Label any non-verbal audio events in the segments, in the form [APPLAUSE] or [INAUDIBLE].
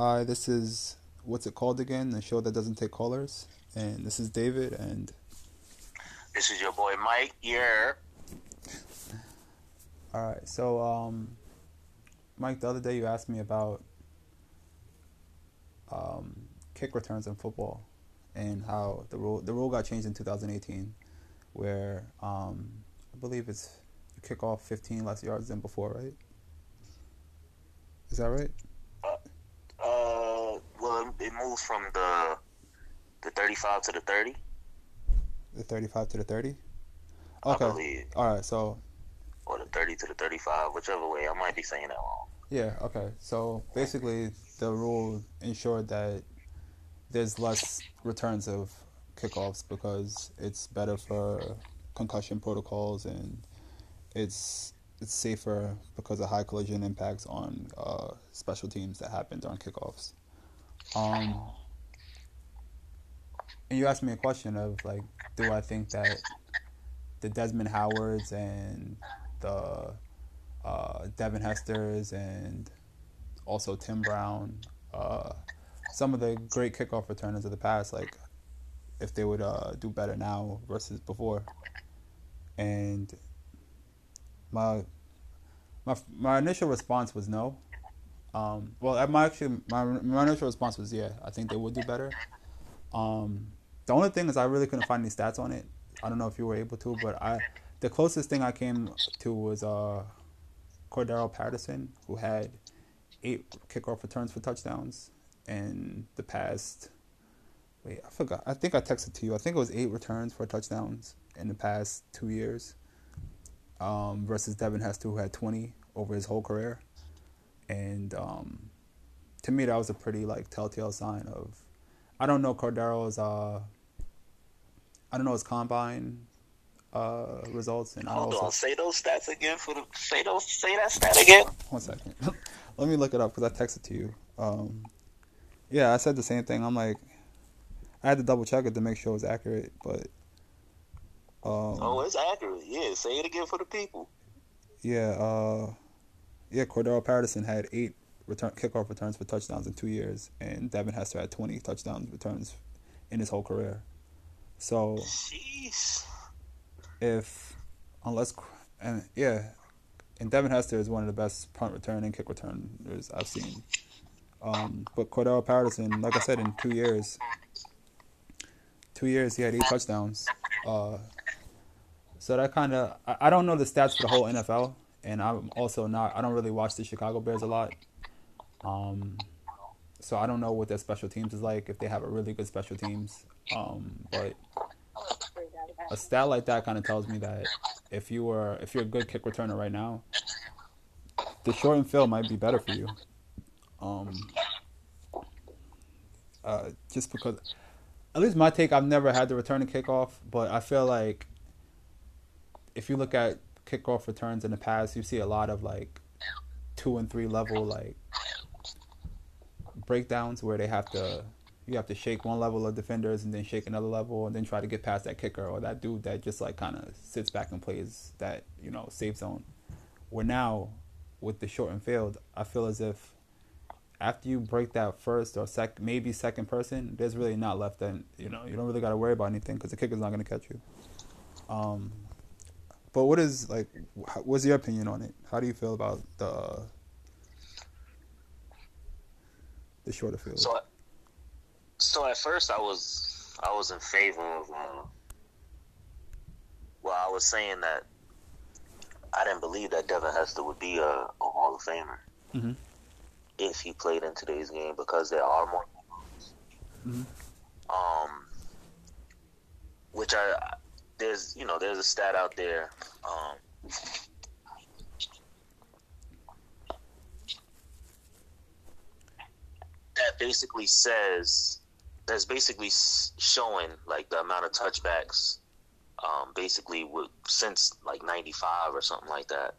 Hi, this is what's it called again? The show that doesn't take callers. And this is David, and This is your boy Mike. Yeah. all right. So, um, Mike, the other day you asked me about um, kick returns in football and how the rule the rule got changed in 2018, where um, I believe it's you kick off 15 less yards than before, right? Is that right? It moves from the the 35 to the 30. The 35 to the 30. I Okay. All right. So or the 30 to the 35, whichever way. I might be saying that wrong. Yeah, okay. So basically, the rule ensured that there's less returns of kickoffs because it's better for concussion protocols and it's it's safer because of high collision impacts on uh, special teams that happen during kickoffs. Um, and you asked me a question of like, do I think that the Desmond Howards and the uh, Devin Hester's and also Tim Brown, uh, some of the great kickoff returners of the past, like if they would uh, do better now versus before. And my my my initial response was no. Um, well, my actually my my initial response was yeah. I think they would do better. Um, the only thing is I really couldn't find any stats on it. I don't know if you were able to, but I the closest thing I came to was uh, Cordarrelle Patterson, who had eight kickoff returns for touchdowns in the past. Wait, I forgot. I think I texted to you. I think it was eight returns for touchdowns in the past two years. Um, versus Devin Hester, who had 20 over his whole career, and um, to me that was a pretty like telltale sign of. I don't know Cordarrelle's. Uh, I don't know his combine uh, results, and I Hold also on. Say those stats again for the. Say those. Say that stat again. one second. [LAUGHS] Let me look it up because I texted to you. Um, yeah, I said the same thing. I'm like, I had to double check it to make sure it was accurate, but um, Oh, it's accurate. Yeah. Say it again for the people. yeah, uh, yeah. Cordarrelle Patterson had eight return kickoff returns for touchdowns in two years, and Devin Hester had 20 touchdowns returns in his whole career. So Jeez. if unless and yeah, and Devin Hester is one of the best punt return and kick returners I've seen. Um, but Cordarrelle Patterson, like I said, in two years, two years he had eight touchdowns. Uh, so that kind of I, I don't know the stats for the whole NFL, and I'm also not I don't really watch the Chicago Bears a lot. Um, so I don't know what their special teams is like if they have a really good special teams. Um, but a stat like that kind of tells me that if you were if you're a good kick returner right now, the short and fill might be better for you. Um, uh, just because, at least my take, I've never had to return a kickoff, but I feel like if you look at kickoff returns in the past, you see a lot of like two and three level like breakdowns where they have to you have to shake one level of defenders and then shake another level and then try to get past that kicker or that dude that just like kind of sits back and plays that you know safe zone. Where now with the short and field, I feel as if after you break that first or sec maybe second person, there's really not left. Then you know you don't really got to worry about anything because the kicker's not going to catch you. Um, but what is like? What's your opinion on it? How do you feel about the the shorter field? So, so at first I was I was in favor of. Uh, well, I was saying that I didn't believe that Devin Hester would be a, a Hall of Famer Mhm. if he played in today's game because there are more. Mhm. Um, which I there's you know there's a stat out there. Um, that basically says that's basically showing like the amount of touchbacks um, basically with, since like 95 or something like that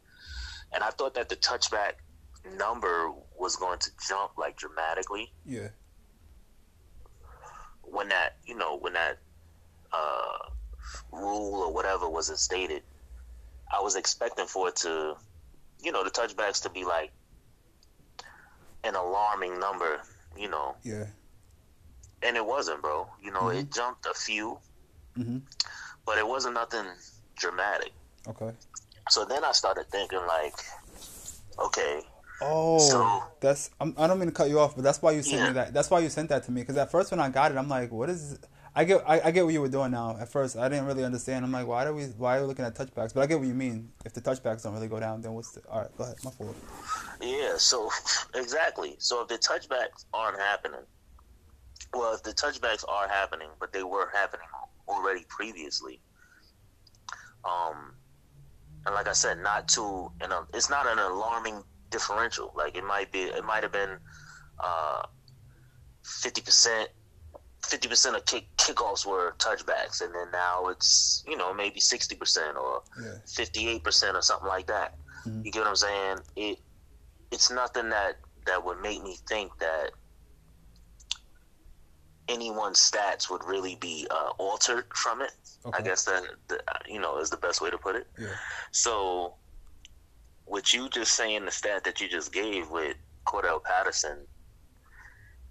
and i thought that the touchback number was going to jump like dramatically yeah. when that you know when that uh, rule or whatever was instated i was expecting for it to you know the touchbacks to be like an alarming number you know. Yeah. And it wasn't, bro. You know, Mhm. it jumped a few, hmm but it wasn't nothing dramatic. Okay. So then I started thinking, like, okay, Oh, So- that's. I'm, I don't mean to cut you off, but that's why you sent Yeah. me that. That's why you sent that to me. Because at first when I got it, I'm like, what is? I get. I, I get what you were doing now. At first, I didn't really understand. I'm like, why do we? Why are we looking at touchbacks? But I get what you mean. If the touchbacks don't really go down, then what's the? All right, go ahead. My fault. Yeah, so [LAUGHS] exactly. So if the touchbacks aren't happening, well, if the touchbacks are happening, but they were happening already previously, um, and like I said, not too, you know, it's not an alarming differential. Like it might be, it might have been uh, fifty percent. Fifty percent of kick kickoffs were touchbacks, and then now it's you know maybe sixty percent or fifty-eight percent or something like that. Mhm. You get what I'm saying? It it's nothing that that would make me think that anyone's stats would really be uh, altered from it. Okay. I guess that, that you know is the best way to put it. Yeah. So, with you just saying the stat that you just gave with Cordarrelle Patterson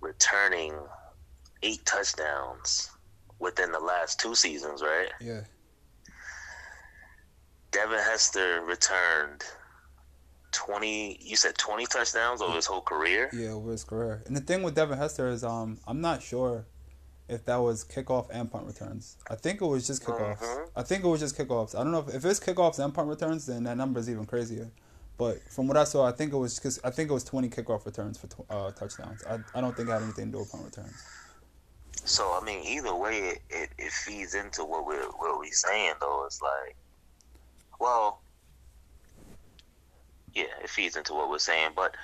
returning eight touchdowns within the last two seasons, right? Yeah. Devin Hester returned twenty. You said twenty touchdowns over his whole career. Yeah, over his career. And the thing with Devin Hester is, um, I'm not sure if that was kickoff and punt returns. I think it was just kickoffs. Mhm. I think it was just kickoffs. I don't know if, if it's kickoffs and punt returns, then that number is even crazier. But from what I saw, I think it was cause I think it was 20 kickoff returns for tw- uh, touchdowns. I, I don't think it had anything to do with punt returns. So I mean, either way, it, it, it feeds into what we're what we're saying though. It's like, well, yeah, it feeds into what we're saying. But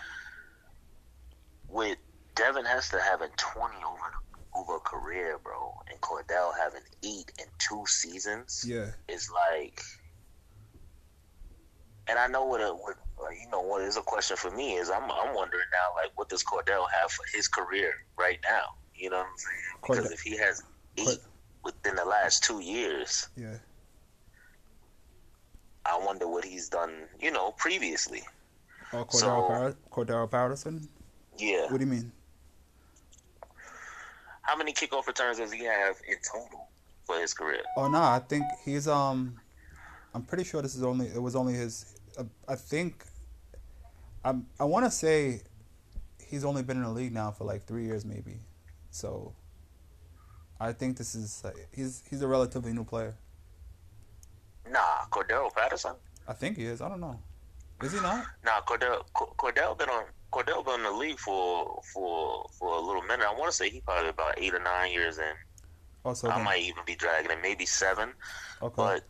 with Devin Hester having twenty over over a career, bro, and Cordarrelle having eight in two seasons, Yeah. is like, and I know what a what uh, you know what is a question for me is I'm I'm wondering now like what does Cordarrelle have for his career right now? You know what I'm saying? Because Cord- if he has eight Cord- within the last two years, Yeah. I wonder what he's done. You know, previously. Oh, Cordarrelle, So- Cordarrelle Patterson? Yeah. What do you mean? How many kickoff returns does he have in total for his career? Oh no, I think he's um, I'm pretty sure this is only it was only his. Uh, I think, I'm I want to say, he's only been in the league now for like three years maybe, so. I think this is uh, he's he's a relatively new player. Nah, Cordarrelle Patterson. I think he is. I don't know. Is he not? Nah, Cordarrelle Co- Cordarrelle been on Cordarrelle been in the league for for for a little minute. I want to say he probably about eight or nine years in. Oh, so I then- might even be dragging it, maybe seven. okay. But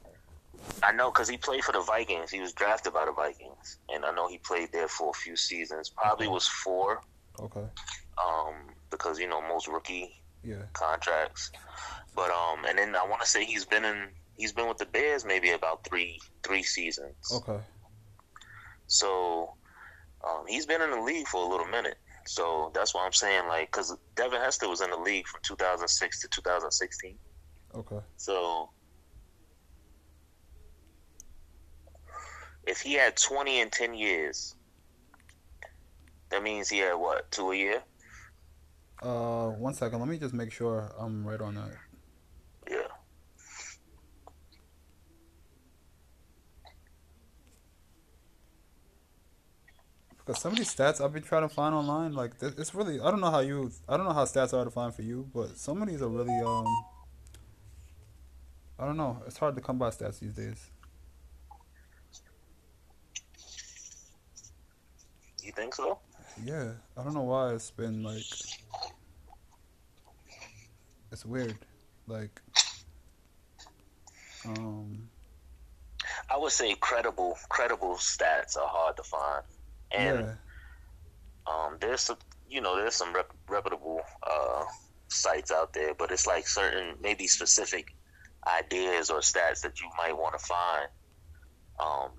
I know because he played for the Vikings. He was drafted by the Vikings, and I know he played there for a few seasons. Probably Okay. was four, okay. um, because you know most rookie Yeah. contracts. But um, and then I want to say he's been in he's been with the Bears maybe about three three seasons. Okay. So um, he's been in the league for a little minute. So that's why I'm saying like because Devin Hester was in the league from 2006 to 2016. Okay. So if he had 20 in 10 years, that means he had what two a year? Uh, one second. Let me just make sure I'm right on that. Yeah. Because some of these stats I've been trying to find online, like it's really I don't know how you I don't know how stats are to find for you, but some of these are really um I don't know. It's hard to come by stats these days. You think so? Yeah, I don't know why it's been like it's weird. Like um I would say credible credible stats are hard to find, and yeah. um, there's some you know there's some rep- reputable uh, sites out there, but it's like certain maybe specific ideas or stats that you might want to find. Um,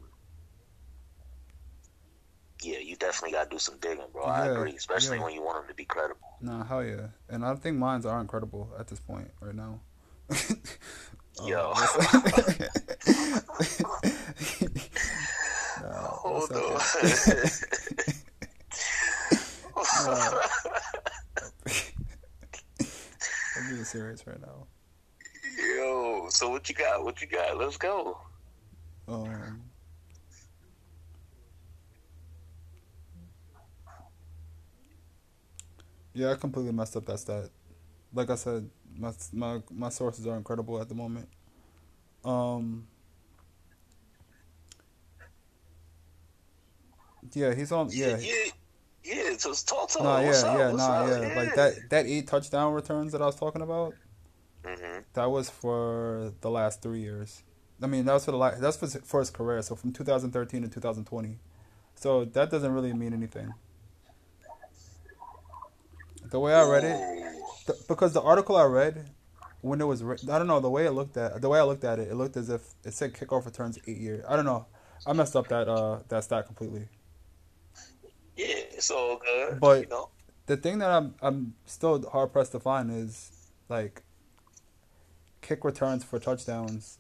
yeah, you definitely got to do some digging, bro. I agree, especially yeah. when you want them to be credible. Nah, hell yeah. And I think mines are incredible at this point right now. [LAUGHS] Yo. [LAUGHS] Nah, Hold on. [LAUGHS] Nah. serious right now. Yo, so what you got? What you got? Let's go. Um, yeah, I completely messed up that stat. Like I said, my my my sources are incredible at the moment. Um, yeah, he's on. Yeah, yeah, yeah. Just talk to nah, him. yeah, up? yeah, What's nah, yeah. Like that that eight touchdown returns that I was talking about. hmm That was for the last three years. I mean, that was for the last, that's for his, for his career. So from 2013 to 2020. So that doesn't really mean anything. The way I read it, th- because the article I read, when it was, re- I don't know the way it looked at the way I looked at it, it looked as if it said kickoff returns eight years. I don't know. I messed up that uh that stat completely. Yeah, it's all good. But- you know, The thing that I'm I'm still hard pressed to find is like kick returns for touchdowns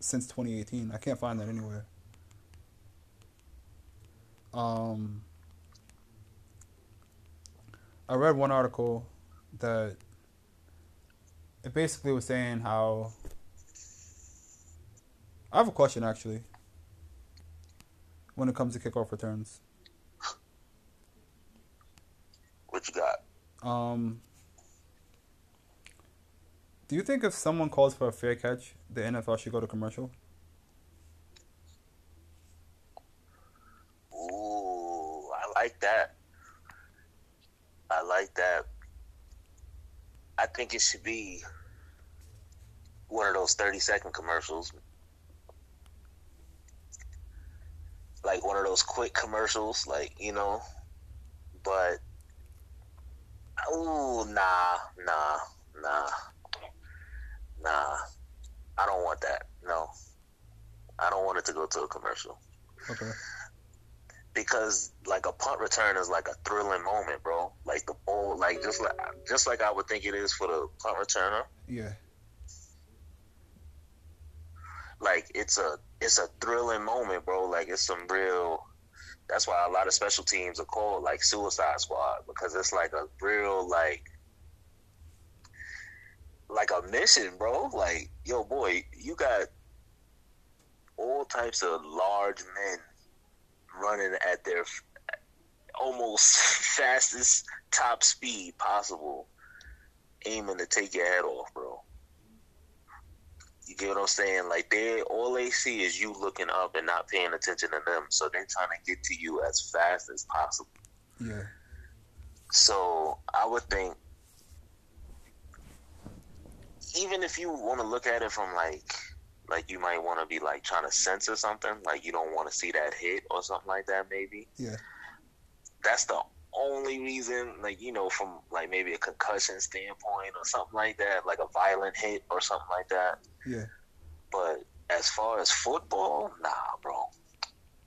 since 2018. I can't find that anywhere. Um, I read one article that it basically was saying how. I have a question actually. When it comes to kickoff returns, what you got? um, do you think if someone calls for a fair catch, the NFL should go to commercial? Ooh, I like that. I like that. I think it should be one of those 30 second commercials. Like one of those quick commercials, like, you know. But, oh, nah, nah, nah, nah. I don't want that. No. I don't want it to go to a commercial Okay. Because like a punt return is like a thrilling moment, bro. Like the ball, like just like just like I would think it is for the punt returner. Yeah. Like it's a it's a thrilling moment, bro. Like it's some real. That's why a lot of special teams are called like Suicide Squad because it's like a real like like a mission, bro. Like yo, boy, you got all types of large men running at their f- almost [LAUGHS] fastest top speed possible, aiming to take your head off, bro. You get what I'm saying? Like they all they see is you looking up and not paying attention to them, so they're trying to get to you as fast as possible. Yeah. So I would think, even if you want to look at it from like, like you might want to be like trying to censor something, like you don't want to see that hit or something like that, maybe. Yeah. That's the only reason, like you know, from like maybe a concussion standpoint or something like that, like a violent hit or something like that. Yeah. But as far as football, nah, bro.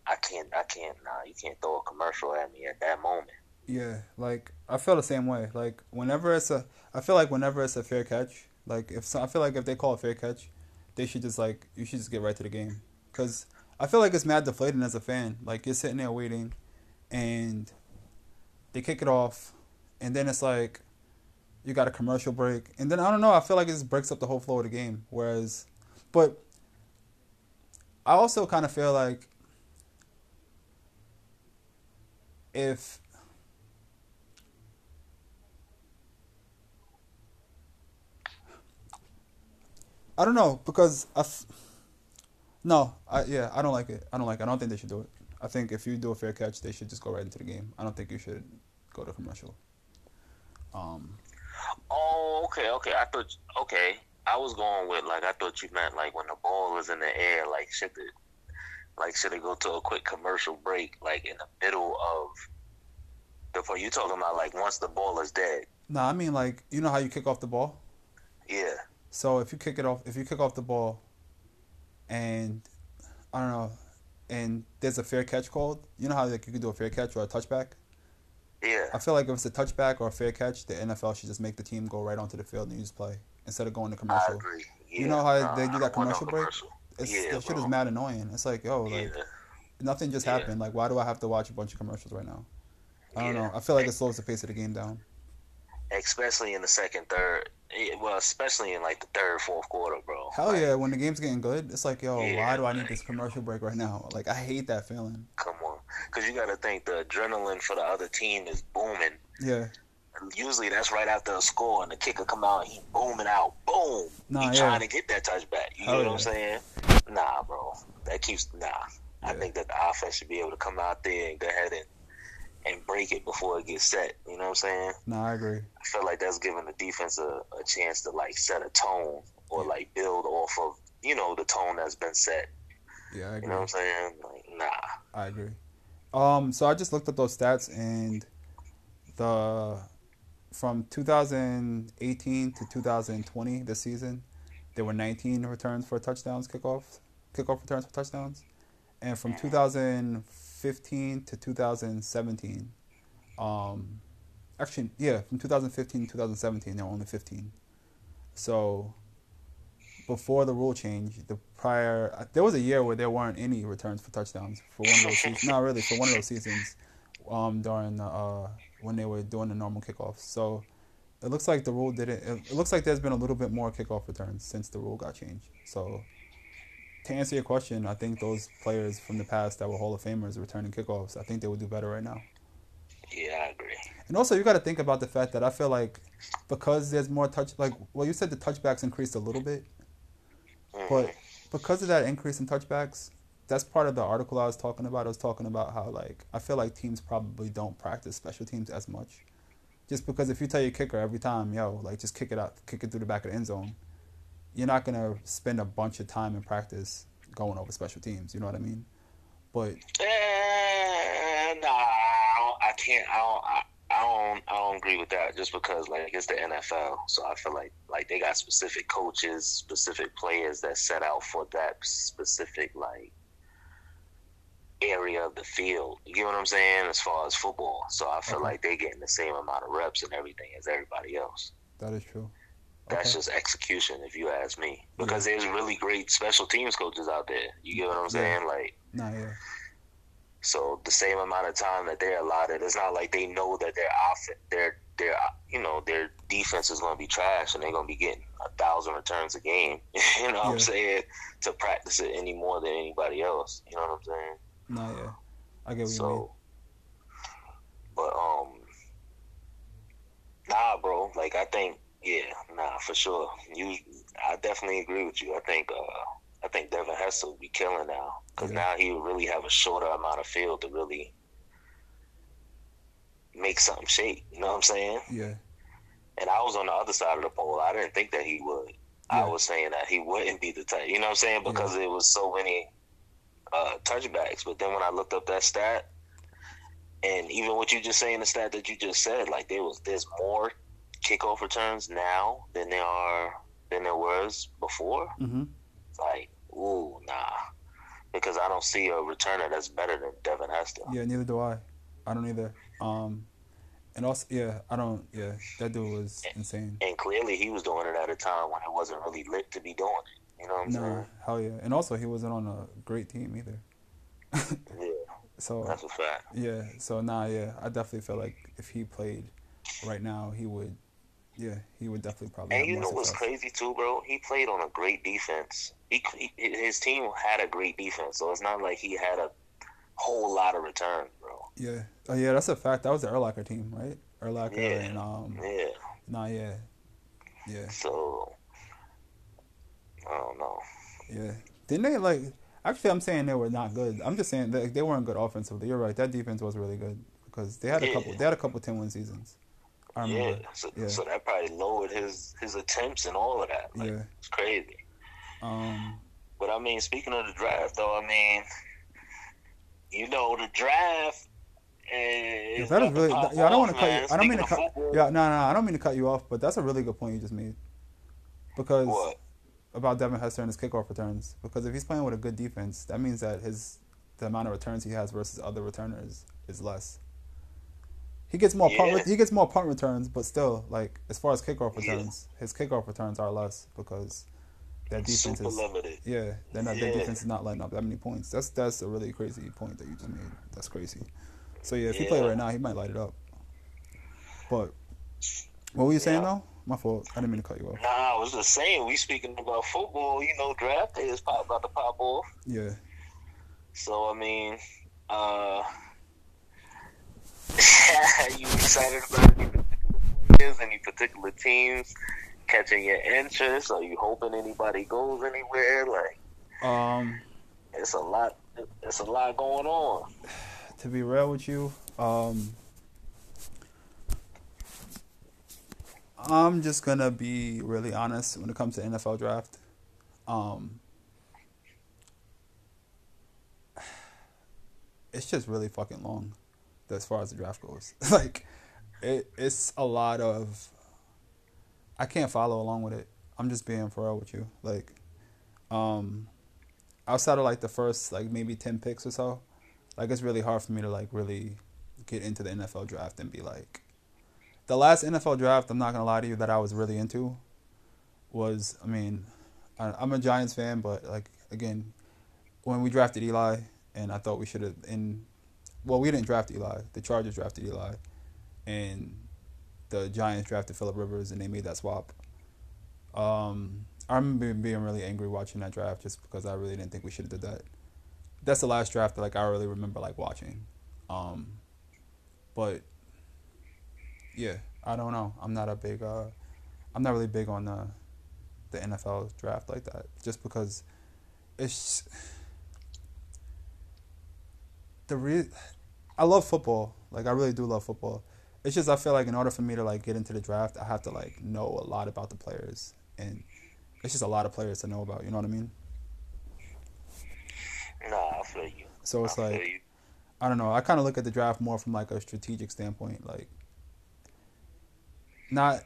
I can't. I can't. Nah, you can't throw a commercial at me at that moment. Yeah, like I feel the same way. Like whenever it's a, I feel like whenever it's a fair catch, like if so, I feel like if they call a fair catch, they should just like you should just get right to the game. Cause I feel like it's mad deflating as a fan. Like you're sitting there waiting, and they kick it off, and then it's like you got a commercial break, and then I don't know. I feel like it just breaks up the whole flow of the game. Whereas, but I also kind of feel like if I don't know because I f- no, I yeah, I don't like it. I don't like. It. I don't think they should do it. I think if you do a fair catch, they should just go right into the game. I don't think you should go to commercial. Um, Oh, okay, okay. I thought okay. I was going with like I thought you meant like when the ball is in the air, like should it like should it go to a quick commercial break, like in the middle of before you talking about like once the ball is dead. no, I mean like you know how you kick off the ball. Yeah. So if you kick it off, if you kick off the ball, and I don't know, and there's a fair catch called, you know how like you can do a fair catch or a touchback. Yeah. I feel like if it's a touchback or a fair catch, the NFL should just make the team go right onto the field and you just play instead of going to commercial. I commercial. agree. You know how Nah, they do that don't no commercial break? commercial. It's, Yeah, that shit is mad annoying. It's like, yo, like yeah. nothing just Yeah. happened. Like, why do I have to watch a bunch of commercials right now? I don't Yeah. know. I feel like it slows the pace of the game down. Especially in the second, third. Eh, Well, especially in like the third, fourth quarter, bro. Hell Like, yeah, when the game's getting good, it's like, yo, Yeah, why do I need this commercial break right now? Like, I hate that feeling. Come on, because you got to think the adrenaline for the other team is booming. Yeah, Usually that's right after a score and the kicker come out, he booming out, boom. Nah, he yeah. trying to get that touchback. You Hell know yeah. what I'm saying? Nah, bro. That keeps nah. I think that the offense should be able to come out there and go ahead and and break it before it gets set. You know what I'm saying? no, I agree. I feel like that's giving the defense a, a chance to like set a tone or Yeah. like build off of you know the tone that's been set. Yeah, I agree. You know what I'm saying? Like nah. I agree. Um, so I just looked at those stats and the from 2018 to 2020 this season, there were 19 returns for touchdowns, kickoffs, kickoff returns for touchdowns, and from 2015 to 2017, um, actually yeah, from 2015 to 2017 there were only 15. So before the rule change, the prior there was a year where there weren't any returns for touchdowns for one of those seasons. Not really for one of those seasons, um, during uh, when they were doing the normal kickoffs. So it looks like the rule didn't. It, it looks like there's been a little bit more kickoff returns since the rule got changed. So to answer your question, I think those players from the past that were Hall of Famers returning kickoffs, I think they would do better right now. Yeah, I agree. And also, you got to think about the fact that I feel like because there's more touch, like well, you said the touchbacks increased a little bit, Mhm. but because of that increase in touchbacks, that's part of the article I was talking about. I was talking about how like I feel like teams probably don't practice special teams as much, just because if you tell your kicker every time, yo, like just kick it out, kick it through the back of the end zone, you're not gonna spend a bunch of time in practice going over special teams. You know what I mean? But Eh, nah, I, I can't. I don't. I, I don't. I don't agree with that. Just because, like, it's the NFL, so I feel like, like they got specific coaches, specific players that set out for that specific like area of the field. You know what I'm saying? As far as football, so I feel Okay. like they're getting the same amount of reps and everything as everybody else. that is true. That's Okay. just execution, if you ask me. Because there's really great special teams coaches out there. You get what I'm Yeah. saying? Like. Nah, yeah, So the same amount of time that they're allotted, it's not like they know that their offense, their their you know their defense is going to be trash and they're going to be getting a thousand returns a game. [LAUGHS] you know what Yeah. I'm saying? To practice it any more than anybody else. You know what I'm saying? nah, yeah. I get what you mean. So, but um, nah, bro. Like I think, yeah, nah, for sure. You, I definitely agree with you. I think, uh, I think Devin Hester will be killing now because Yeah. now he will really have a shorter amount of field to really make something shake. You know what I'm saying? Yeah, And I was on the other side of the pole. I didn't think that he would. I was saying that he wouldn't be the type. You know what I'm saying? Because it was so many uh, touchbacks. But then when I looked up that stat, and even what you just saying, the stat that you just said, like there was there's more kickoff returns now than there are than there was before. hmm Like, ooh, nah, because I don't see a returner that's better than Devin Hester. yeah. Neither do I. I don't either. Um, and also, yeah, I don't. Yeah, that dude was insane. And clearly, he was doing it at a time when it wasn't really lit to be doing it. You know what I'm No, hell yeah. And also, he wasn't on a great team either. [LAUGHS] Yeah, So that's a fact. yeah, so nah, yeah, I definitely feel like if he played right now, he would. Yeah, he would definitely probably. And you know what's crazy too, bro? He played on a great defense. He, he his team had a great defense, so it's not like he had a whole lot of returns, bro. Yeah. Oh yeah, that's a fact. That was the Urlacher team, right? Urlacher Yeah. and um. Yeah. Nah, yeah. Yeah, So I don't know. yeah. Didn't they like? Actually, I'm saying they were not good. I'm just saying they, they weren't good offensively. You're right. That defense was really good because they had a Yeah. couple. They had a couple ten win seasons. Yeah. So, Yeah. so that probably lowered his his attempts and all of that. Like, Yeah. It's crazy. Um. But I mean, speaking of the draft, though, I mean, you know, the draft. Yeah, Is that is really. Yeah, I don't want to cut you. I don't mean to cut. football- Yeah, no, no, I don't mean to cut you off, but that's a really good point you just made. Because What? about Devin Hester and his kickoff returns. Because if he's playing with a good defense, that means that his the amount of returns he has versus other returners is less. He gets more punt. Yeah. He gets more punt returns, but still, like as far as kickoff Yeah. returns, his kickoff returns are less because their defense Super is. limited. Yeah, they're not, their defense is not letting up that many points. That's that's a really crazy point that you just made. That's crazy. So yeah, if he Yeah. played right now, he might light it up. But What were you saying though? My fault. I didn't mean to cut you off. Nah, I was just saying. We speaking about football. You know, draft day is pop, about to pop off. Yeah. So I mean, uh, [LAUGHS] you excited about any particular players, any particular teams catching your interest? Are you hoping anybody goes anywhere? Like, Um, it's a lot. It's a lot going on. [SIGHS] to be real with you, um, I'm just gonna be really honest when it comes to NFL draft. Um, [SIGHS] it's just really fucking long, as far as the draft goes. [LAUGHS] like, it it's a lot of. I can't follow along with it. I'm just being for real with you. Like, um, outside of like the first like maybe ten picks or so, like it's really hard for me to like really get into the NFL draft and be like the last NFL draft, I'm not gonna lie to you, that I was really into was, I mean, I- I'm a Giants fan, but like again, when we drafted Eli, and I thought we should have, in, well, we didn't draft Eli. The Chargers drafted Eli, and the Giants drafted Philip Rivers, and they made that swap. Um, I remember being really angry watching that draft just because I really didn't think we should have did that. That's the last draft that like I really remember like watching. Um, but yeah, I don't know. I'm not a big uh I'm not really big on the the NFL draft like that just because it's the re I love football. Like I really do love football. It's just I feel like in order for me to like get into the draft, I have to like know a lot about the players and it's just a lot of players to know about, you know what I mean? Nah, I feel you. So it's I like you. I don't know. I kind of look at the draft more from like a strategic standpoint. Like, not.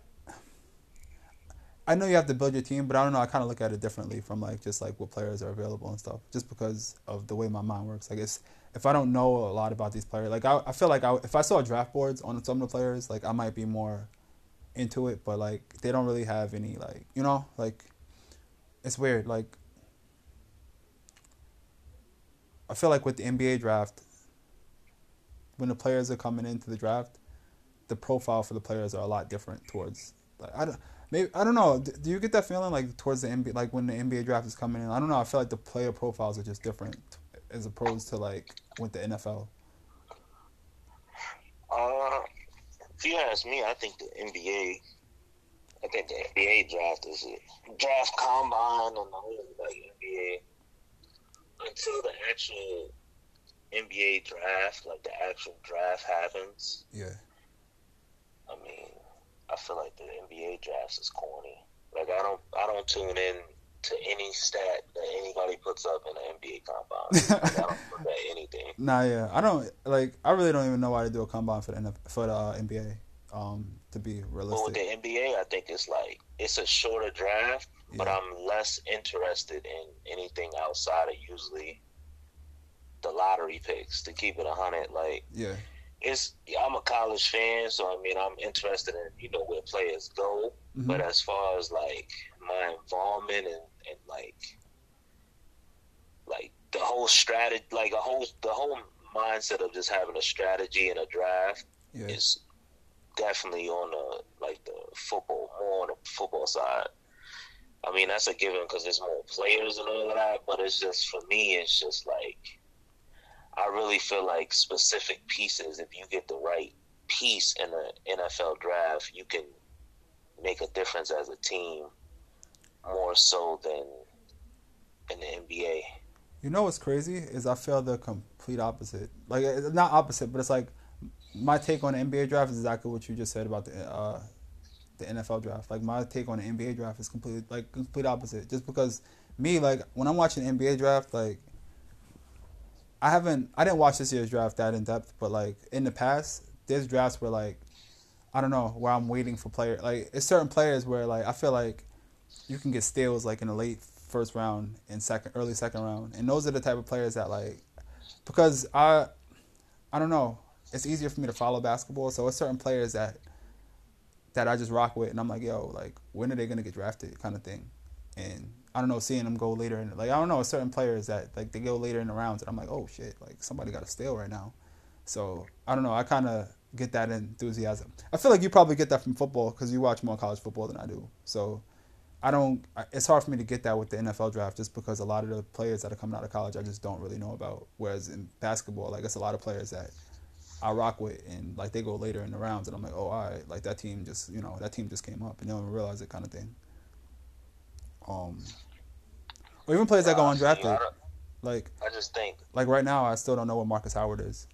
I know you have to build your team, but I don't know. I kind of look at it differently from like just like what players are available and stuff, just because of the way my mind works. Like, it's if I don't know a lot about these players, like I, I feel like I, if I saw draft boards on some of the players, like I might be more into it. But like they don't really have any like you know like it's weird. Like I feel like with the NBA draft, when the players are coming into the draft, the profile for the players are a lot different towards like I don't maybe I don't know. Do you get that feeling like towards the NBA like when the NBA draft is coming in? I don't know. I feel like the player profiles are just different as opposed to like with the NFL. Uh, if you ask me, I think the NBA, I think the NBA draft is a draft combine and the whole like NBA until the actual NBA draft, like the actual draft happens. Yeah. I mean, I feel like the NBA draft is corny. Like I don't, I don't tune in to any stat that anybody puts up in the NBA combine. [LAUGHS] Like, I don't look at anything. Nah, yeah. I don't like. I really don't even know why they do a combine for the NF, for the uh, NBA. Um, to be But with realistic. the NBA, I think it's like it's a shorter draft, but I'm less interested in anything outside of usually the lottery picks. To keep it a hundred, like Yeah. it's I'm a college fan, so I mean I'm interested in you know where players go. Mhm. But as far as like my involvement and, and like like the whole strategy, like a whole the whole mindset of just having a strategy and a draft Yeah. is definitely on the like the football more on the football side. I mean that's a given because there's more players and all that, but it's just for me, it's just like I really feel like specific pieces. If you get the right piece in the NFL draft, you can make a difference as a team more so than in the NBA. You know what's crazy is I feel the complete opposite. Like not opposite, but it's like my take on the NBA draft is exactly what you just said about the uh, the NFL draft. Like my take on the NBA draft is completely like complete opposite. Just because me like when I'm watching the NBA draft, like I haven't I didn't watch this year's draft that in depth, but like in the past, there's drafts where like I don't know where I'm waiting for player like it's certain players where like I feel like you can get steals like in the late first round and second early second round. And those are the type of players that like because I I don't know. It's easier for me to follow basketball. So it's certain players that that I just rock with. And I'm like yo like when are they gonna get drafted kind of thing? And I don't know seeing them go later in like I don't know certain players that like they go later in the rounds and I'm like oh shit like somebody got a steal right now. So I don't know I kind of get that enthusiasm. I feel like you probably get that from football because you watch more college football than I do. So I don't. It's hard for me to get that with the NFL draft just because a lot of the players that are coming out of college I just don't really know about. Whereas in basketball, like it's a lot of players that I rock with and like they go later in the rounds and I'm like, oh, all right, like that team just you know that team just came up and you don't even realize it kind of thing. Um, or even players that go undrafted. Like I just think like right now I still don't know what Marcus Howard is.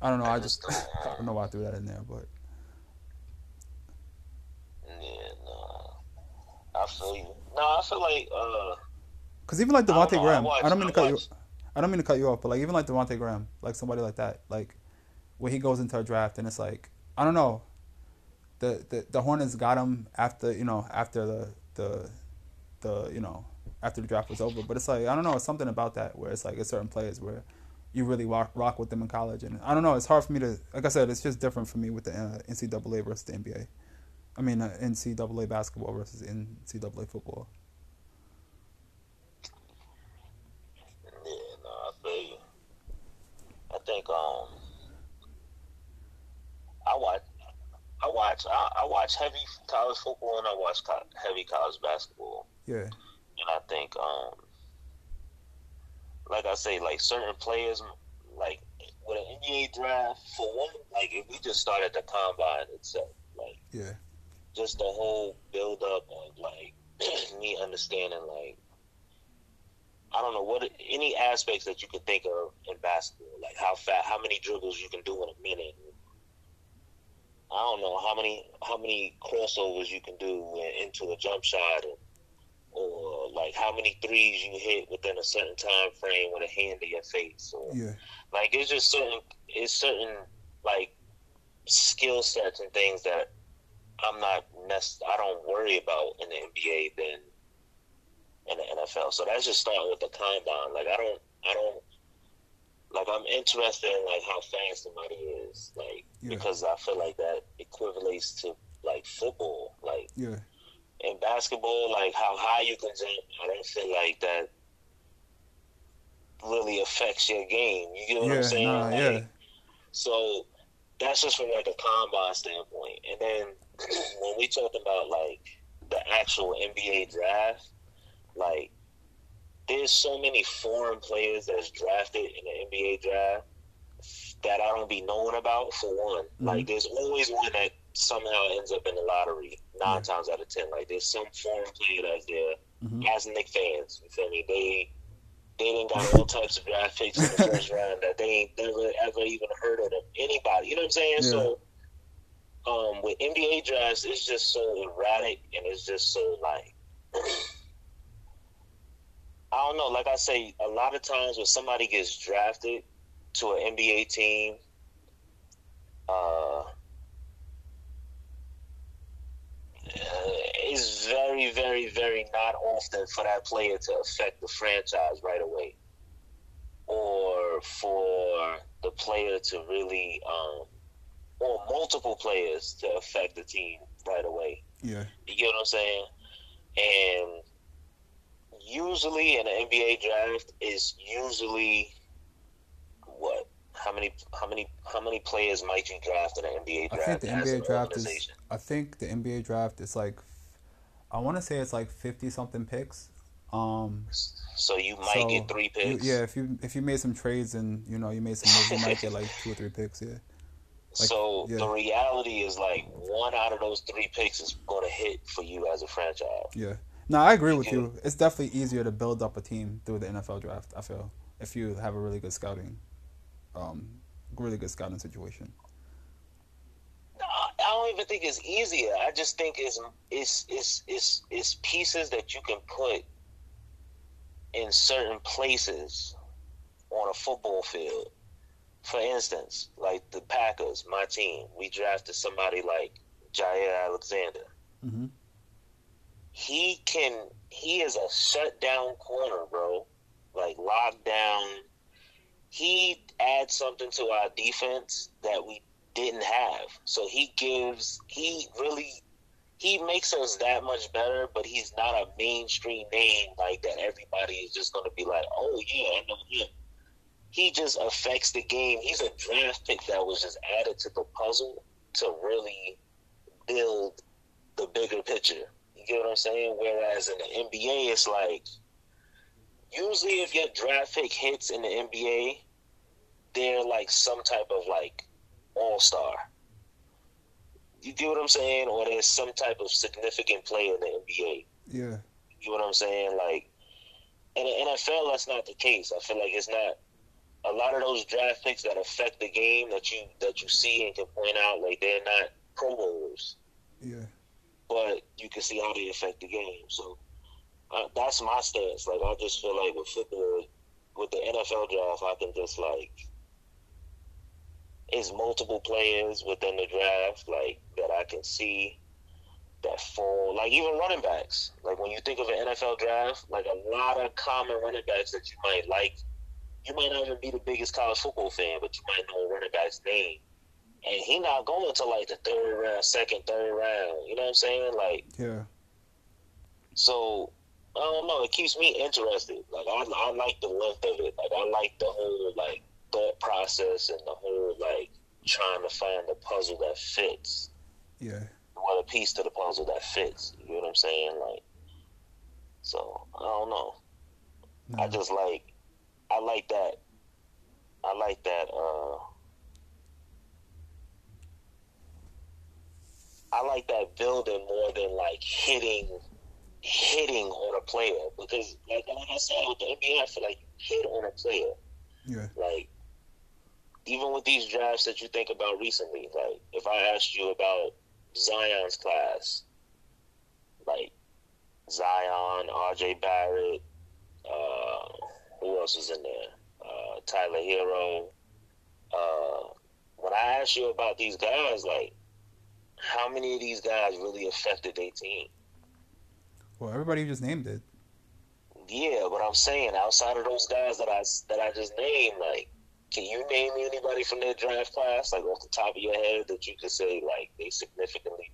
I don't know. I, I just, just [LAUGHS] don't, I don't know why I threw that in there, but I feel you. No, I feel like uh, because even like Devonte Graham, I, watch, I don't mean to cut you. I don't mean to cut you off, but like even like Devonte Graham, like somebody like that, like when he goes into a draft and it's like I don't know, the the, the Hornets got him after you know after the the the you know after the draft was over, but it's like I don't know, it's something about that where it's like it's certain players where you really rock, rock with them in college, and I don't know, it's hard for me to like I said, it's just different for me with the uh, NCAA versus the NBA. I mean, uh, NCAA basketball versus NCAA football. Yeah, no, I feel you. I think um, I watch, I watch, I, I watch heavy college football and I watch co- heavy college basketball. Yeah. And I think um, like I say, like certain players, like with an NBA draft, for one, like if we just started the combine itself, like yeah just the whole build up of like [CLEARS THROAT] me understanding like I don't know what any aspects that you could think of in basketball, like how fat, how many dribbles you can do in a minute. I don't know how many how many crossovers you can do into a jump shot, and, or like how many threes you hit within a certain time frame with a hand to your face. Or, yeah, like it's just certain it's certain like skill sets and things that I'm not messed. I don't worry about in the NBA than in the NFL. So that's just starting with the combine. Like I don't, I don't, like I'm interested in like how fast somebody is, like yeah. because I feel like that equivalates to like football, like yeah. In basketball, like how high you can jump, I don't feel like that really affects your game. You get what yeah, I'm saying? Nah, like, yeah. So that's just from like a combine standpoint, and then [CLEARS THROAT] when we talk about like the actual NBA draft, like there's so many foreign players that's drafted in the NBA draft that I don't be knowing about. For one, mm-hmm. like there's always one that somehow ends up in the lottery nine mm-hmm. times out of ten. Like there's some foreign player that's there mm-hmm. as Knick fans. You feel me? They they didn't got all types of draft picks in the first [LAUGHS] round that they ain't never ever even heard of them. Anybody, you know what I'm saying? Yeah. So um, with NBA drafts, it's just so erratic and it's just so like [CLEARS THROAT] I don't know. Like I say, a lot of times when somebody gets drafted to an NBA team, uh, it's very, very, very not often for that player to affect the franchise right away, or for the player to really um, or multiple players to affect the team right away. Yeah. You get what I'm saying? And usually in an NBA draft is usually what? How many how many how many players might you draft in an NBA draft? I think the NBA draft is I think the NBA draft is like I want to say it's like 50 something picks. Um so you might so get 3 picks. You, yeah, if you if you made some trades and you know, you made some moves, you might get like 2 or 3 picks, yeah. Like, so yeah. the reality is like one out of those three picks is going to hit for you as a franchise. Yeah. No, I agree with you. It's definitely easier to build up a team through the NFL draft. I feel if you have a really good scouting, um, really good scouting situation. I don't even think it's easier. I just think it's it's it's it's it's pieces that you can put in certain places on a football field for instance, like the Packers, my team, we drafted somebody like Jaire Alexander. Mm-hmm. He can. He is a shutdown corner, bro. Like lockdown. He adds something to our defense that we didn't have. So he gives. He really. He makes us that much better, but he's not a mainstream name like that. Everybody is just going to be like, "Oh yeah, I know him." he just affects the game. He's a draft pick that was just added to the puzzle to really build the bigger picture. You get what I'm saying? Whereas in the NBA, it's like usually if your draft pick hits in the NBA, they're like some type of like all star. You get what I'm saying? Or there's some type of significant player in the NBA. Yeah. You know what I'm saying? Like in the NFL, that's not the case. I feel like it's not a lot of those draft picks that affect the game that you that you see and can point out like they're not Pro Bowlers. Yeah. But you can see how they affect the game. So uh, that's my stance. Like I just feel like with football, with the NFL draft, I can just like it's multiple players within the draft like that I can see that fall. Like even running backs. Like when you think of an NFL draft, like a lot of common running backs that you might like. You might not even be the biggest college football fan, but you might know a running back's name. And he not going to like the third round, second, third round. You know what I'm saying? Like Yeah. so I don't know. It keeps me interested. Like I, I like the length of it. Like I like the whole like thought process and the whole like trying to find the puzzle that fits. Yeah. Well, a piece to the puzzle that fits. You know what I'm saying? Like, so I don't know. No. I just like, I like that. I like that. uh I like that building more than like hitting, hitting on a player because, like, like I said with the NBA, I feel like hit on a player. Yeah. Like, even with these drafts that you think about recently, like, if I asked you about Zion's class, like Zion, R.J. Barrett, uh, who else is in there? Uh, Tyler Herro. Uh, when I asked you about these guys, like, how many of these guys really affected their team? Well, everybody just named it. Yeah, but I'm saying outside of those guys that I that I just named, like, can you name me anybody from their draft class, like off the top of your head, that you could say like they significantly,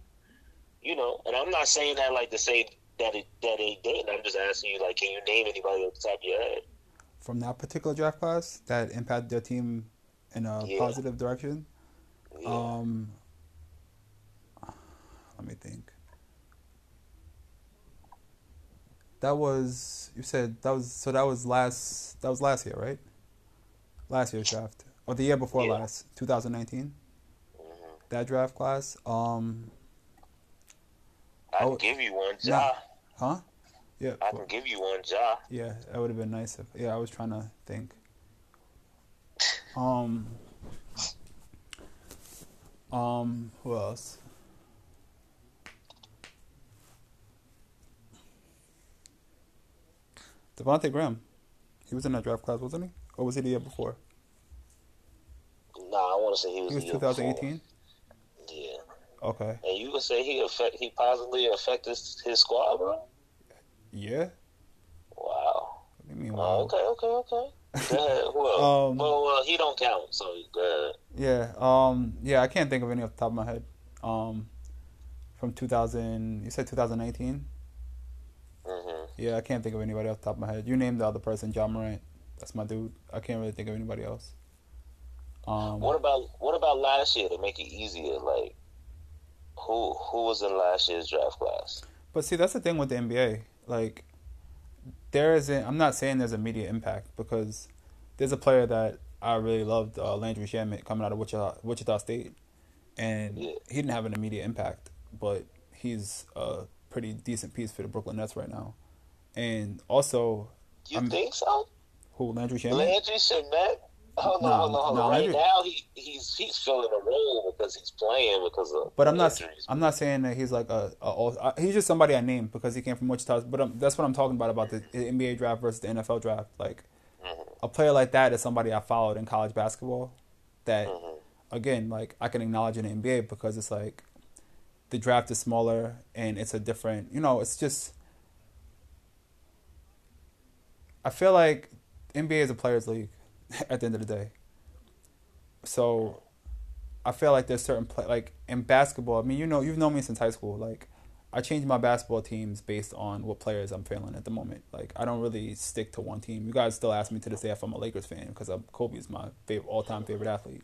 you know? And I'm not saying that like to say that it that they didn't. I'm just asking you like, can you name anybody off the top of your head? From that particular draft class that impacted their team in a Yeah. positive direction. Yeah. Um, let me think. That was you said that was so that was last that was last year, right? Last year's draft or the year before Yeah. last, 2019. Mhm. That draft class. Um, I can Oh, give you one, nah. Huh? Yeah. I can give you one, Ja. Yeah, that would have been nice if yeah, I was trying to think. Um Um who else? Devonte Graham. He was in that draft class, wasn't he? Or was he the year before? Nah, I want to say he was. He was the year before. 2018? Yeah, Okay. and you would say he affect he positively affected his, squad, bro. Yeah? Wow. What do you mean, wow? okay, okay, okay. Who [LAUGHS] else? Um, well, well, he don't count, so go ahead. Yeah, um, yeah, I can't think of any off the top of my head. Um, from 2000, you said 2019? hmm Yeah, I can't think of anybody off the top of my head. You named the other person, Ja Morant. That's my dude. I can't really think of anybody else. Um, What about what about last year to make it easier? Like, who who was in last year's draft class? but see, that's the thing with the NBA. Like, there isn't. I'm not saying there's immediate impact because there's a player that I really loved, uh, Landry Shamet, coming out of Wichita, Wichita State, and Yeah. he didn't have an immediate impact, but he's a pretty decent piece for the Brooklyn Nets right now. And also, You I'm- think so? who Landry Shamet? Landry Shamet? Hold on, No, hold on, no. Right now, he he's he's filling a role because he's playing because of But I'm not. injuries. I'm not saying that he's like a. a uh, he's just somebody I named because he came from Wichita. But um that's what I'm talking about about the, NBA draft versus the NFL draft. Like Mhm. a player like that is somebody I followed in college basketball. That Mhm. again, like I can acknowledge in the NBA because it's like the draft is smaller and it's a different. You know, it's just. I feel like NBA is a players' league [LAUGHS] at the end of the day. So I feel like there's certain play like in basketball. I mean, you know, you've known me since high school. Like, I change my basketball teams based on what players I'm feeling at the moment. Like I don't really stick to one team. You guys still ask me to this day if I'm a Lakers fan because Kobe's my favorite, all-time favorite athlete.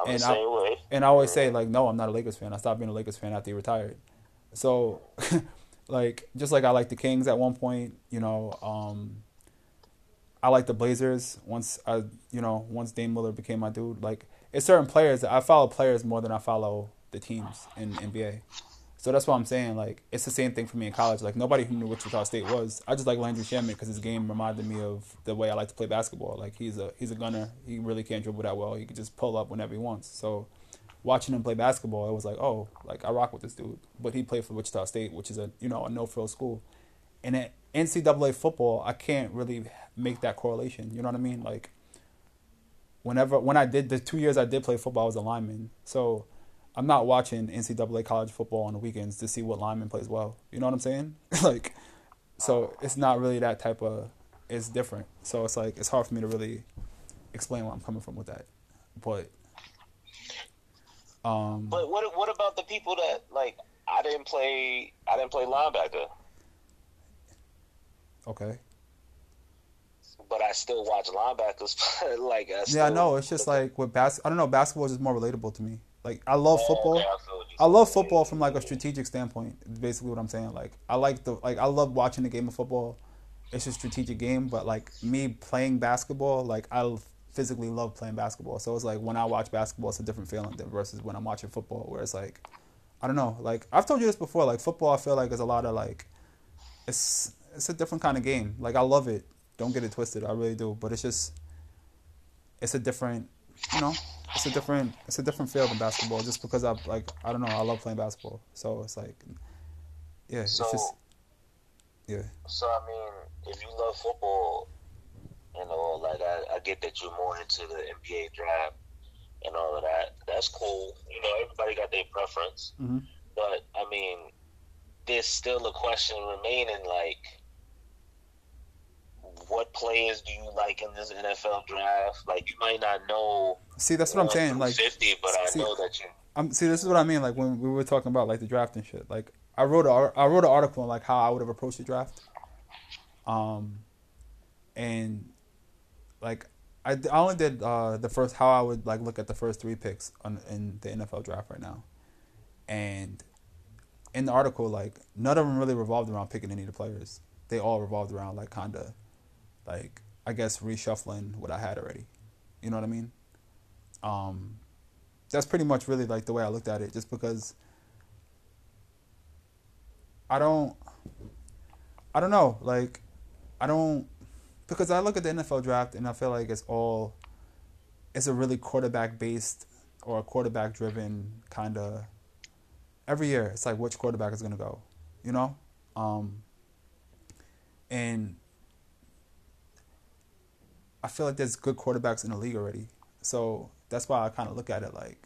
I'm And the I- same way. And I always say like, no, I'm not a Lakers fan. I stopped being a Lakers fan after he retired. So, [LAUGHS] like, just like I like the Kings at one point, you know, um, I like the Blazers once I, you know, once Dame Lillard became my dude. Like, it's certain players that I follow players more than I follow the teams in NBA. So that's what I'm saying. Like, it's the same thing for me in college. Like, nobody who knew what Wichita State was. I just like Landry Shamet because his game reminded me of the way I like to play basketball. Like, he's a he's a gunner. He really can't dribble that well. He can just pull up whenever he wants. So, watching him play basketball, it was like, oh, like I rock with this dude. But he played for Wichita State, which is a you know a no frill school. And at NCAA football, I can't really make that correlation. You know what I mean? Like, whenever when I did the two years I did play football, I was a lineman. So I'm not watching NCAA college football on the weekends to see what lineman plays well. You know what I'm saying? [LAUGHS] like, so it's not really that type of. It's different. So it's like it's hard for me to really explain where I'm coming from with that. But um, But what what about the people that like I didn't play I didn't play linebacker, okay. But I still watch linebackers. [LAUGHS] like I still, Yeah, I know. It's just like with bas. I don't know. Basketball is just more relatable to me. Like I love football. I feel what you're I love football from like a strategic standpoint. Is basically what I'm saying. Like I like the like I love watching the game of football. It's a strategic game, but like me playing basketball, like I physically love playing basketball. So it's like when I watch basketball, it's a different feeling than versus when I'm watching football, where it's like I don't know. Like I've told you this before. Like football, I feel like is a lot of like it's it's a different kind of game. Like I love it. Don't get it twisted. I really do. But it's just it's a different you know it's a different it's a different feel than basketball just because I like I don't know I love playing basketball so it's like yeah So- it's just yeah So I mean, if you love football, you know, like I, I get that you're more into the NBA draft and all of that. That's cool. You know, everybody got their preference, Mhm. but I mean, there's still a question remaining. Like, what players do you like in this NFL draft? Like, you might not know. see that's what I'm saying like fifty, but I see- know that you. I'm see this is what I mean like when we were talking about like the draft and shit like I wrote a I wrote an article on like how I would have approached the draft um and like I, I only did uh, the first how I would like look at the first three picks on, in the NFL draft right now, and in the article like none of them really revolved around picking any of the players. They all revolved around like kinda like I guess reshuffling what I had already. You know what I mean? Um, that's pretty much really like the way I looked at it, just because I don't I don't know, like I don't because I look at the NFL draft and I feel like it's all it's a really quarterback based or a quarterback driven kind of every year it's like which quarterback is going to go, you know? Um and I feel like there's good quarterbacks in the league already. So that's why I kind of look at it like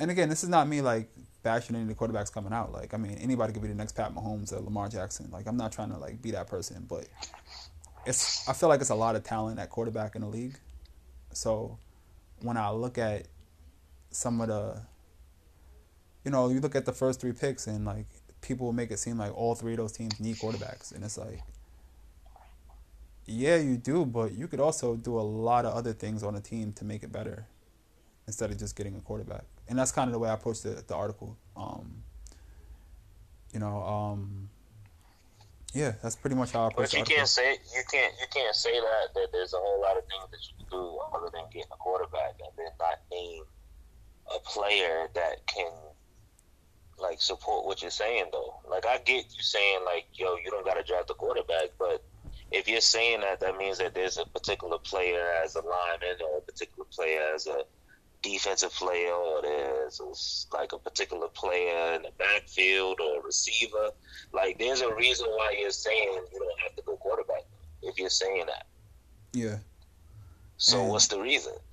and again, this is not me like bashing any of the quarterbacks coming out. Like, I mean, anybody could be the next Pat Mahomes or Lamar Jackson. Like, I'm not trying to like be that person, but it's I feel like it's a lot of talent at quarterback in the league. So when I look at some of the, you know, you look at the first three picks and like people make it seem like all three of those teams need quarterbacks, and it's like, yeah, you do, but you could also do a lot of other things on a team to make it better instead of just getting a quarterback. And that's kind of the way I approached the, the article. Um, you know, um, yeah, that's pretty much how I approached But you can't say you can't you can't say that that there's a whole lot of things that you can do other than getting a quarterback and then not name a player that can like support what you're saying though. Like I get you saying like yo you don't got to draft the quarterback, but if you're saying that, that means that there's a particular player as a lineman or a particular player as a defensive player or there's a, like a particular player in the backfield or a receiver. Like there's a reason why you're saying you don't have to go quarterback if you're saying that. Yeah. So And- what's the reason? [LAUGHS]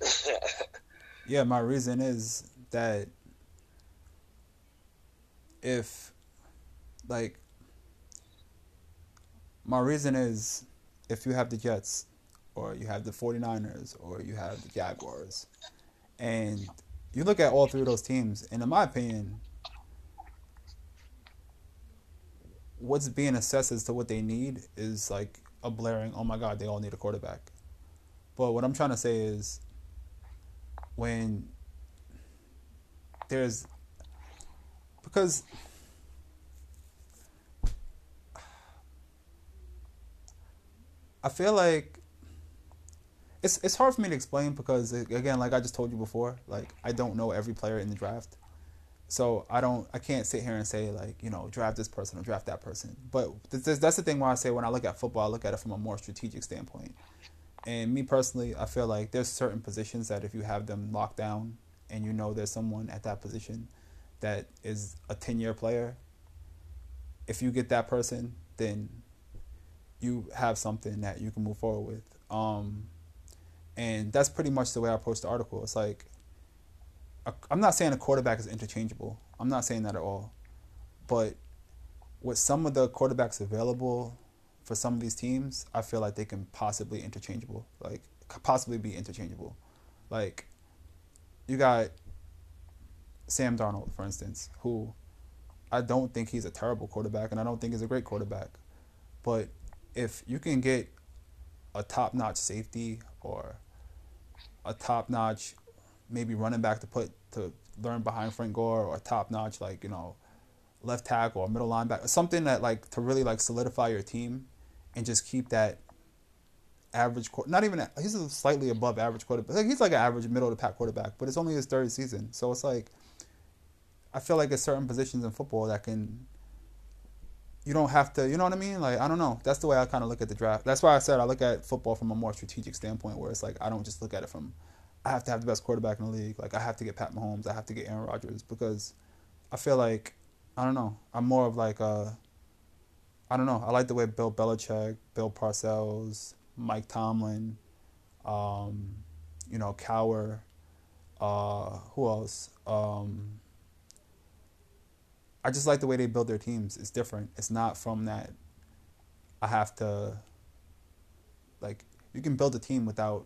Yeah, my reason is that if, like, my reason is if you have the Jets or you have the 49ers or you have the Jaguars and you look at all three of those teams, and in my opinion, what's being assessed as to what they need is like a blaring, oh my god, they all need a quarterback. But what I'm trying to say is when there's because I feel like it's it's hard for me to explain because again, like I just told you before, like I don't know every player in the draft. So I don't, I can't sit here and say like, you know, draft this person or draft that person. But that's, that's the thing why I say when I look at football, I look at it from a more strategic standpoint. And me personally, I feel like there's certain positions that if you have them locked down and you know there's someone at that position that is a 10 year player, if you get that person, then you have something that you can move forward with. Um, and that's pretty much the way I approach the article. It's like, I'm not saying a quarterback is interchangeable. I'm not saying that at all. But with some of the quarterbacks available for some of these teams, I feel like they can possibly interchangeable. Like possibly be interchangeable. Like you got Sam Darnold, for instance, who I don't think he's a terrible quarterback and I don't think he's a great quarterback. But if you can get a top notch safety or a top notch maybe running back to put to learn behind Frank Gore or top notch like you know left tackle or middle linebacker, something that like to really like solidify your team and just keep that average. Not even he's a slightly above average quarterback. But he's like an average middle the pack quarterback, but it's only his third season, so it's like I feel like there's certain positions in football that can. You don't have to, you know what I mean? Like I don't know. That's the way I kind of look at the draft. That's why I said I look at football from a more strategic standpoint, where it's like I don't just look at it from I have to have the best quarterback in the league. Like I have to get Pat Mahomes. I have to get Aaron Rodgers because I feel like I don't know. I'm more of like a I don't know. I like the way Bill Belichick, Bill Parcells, Mike Tomlin, um, you know, Cowher, uh, who else? Um, I just like the way they build their teams. It's different. It's not from that I have to like you can build a team without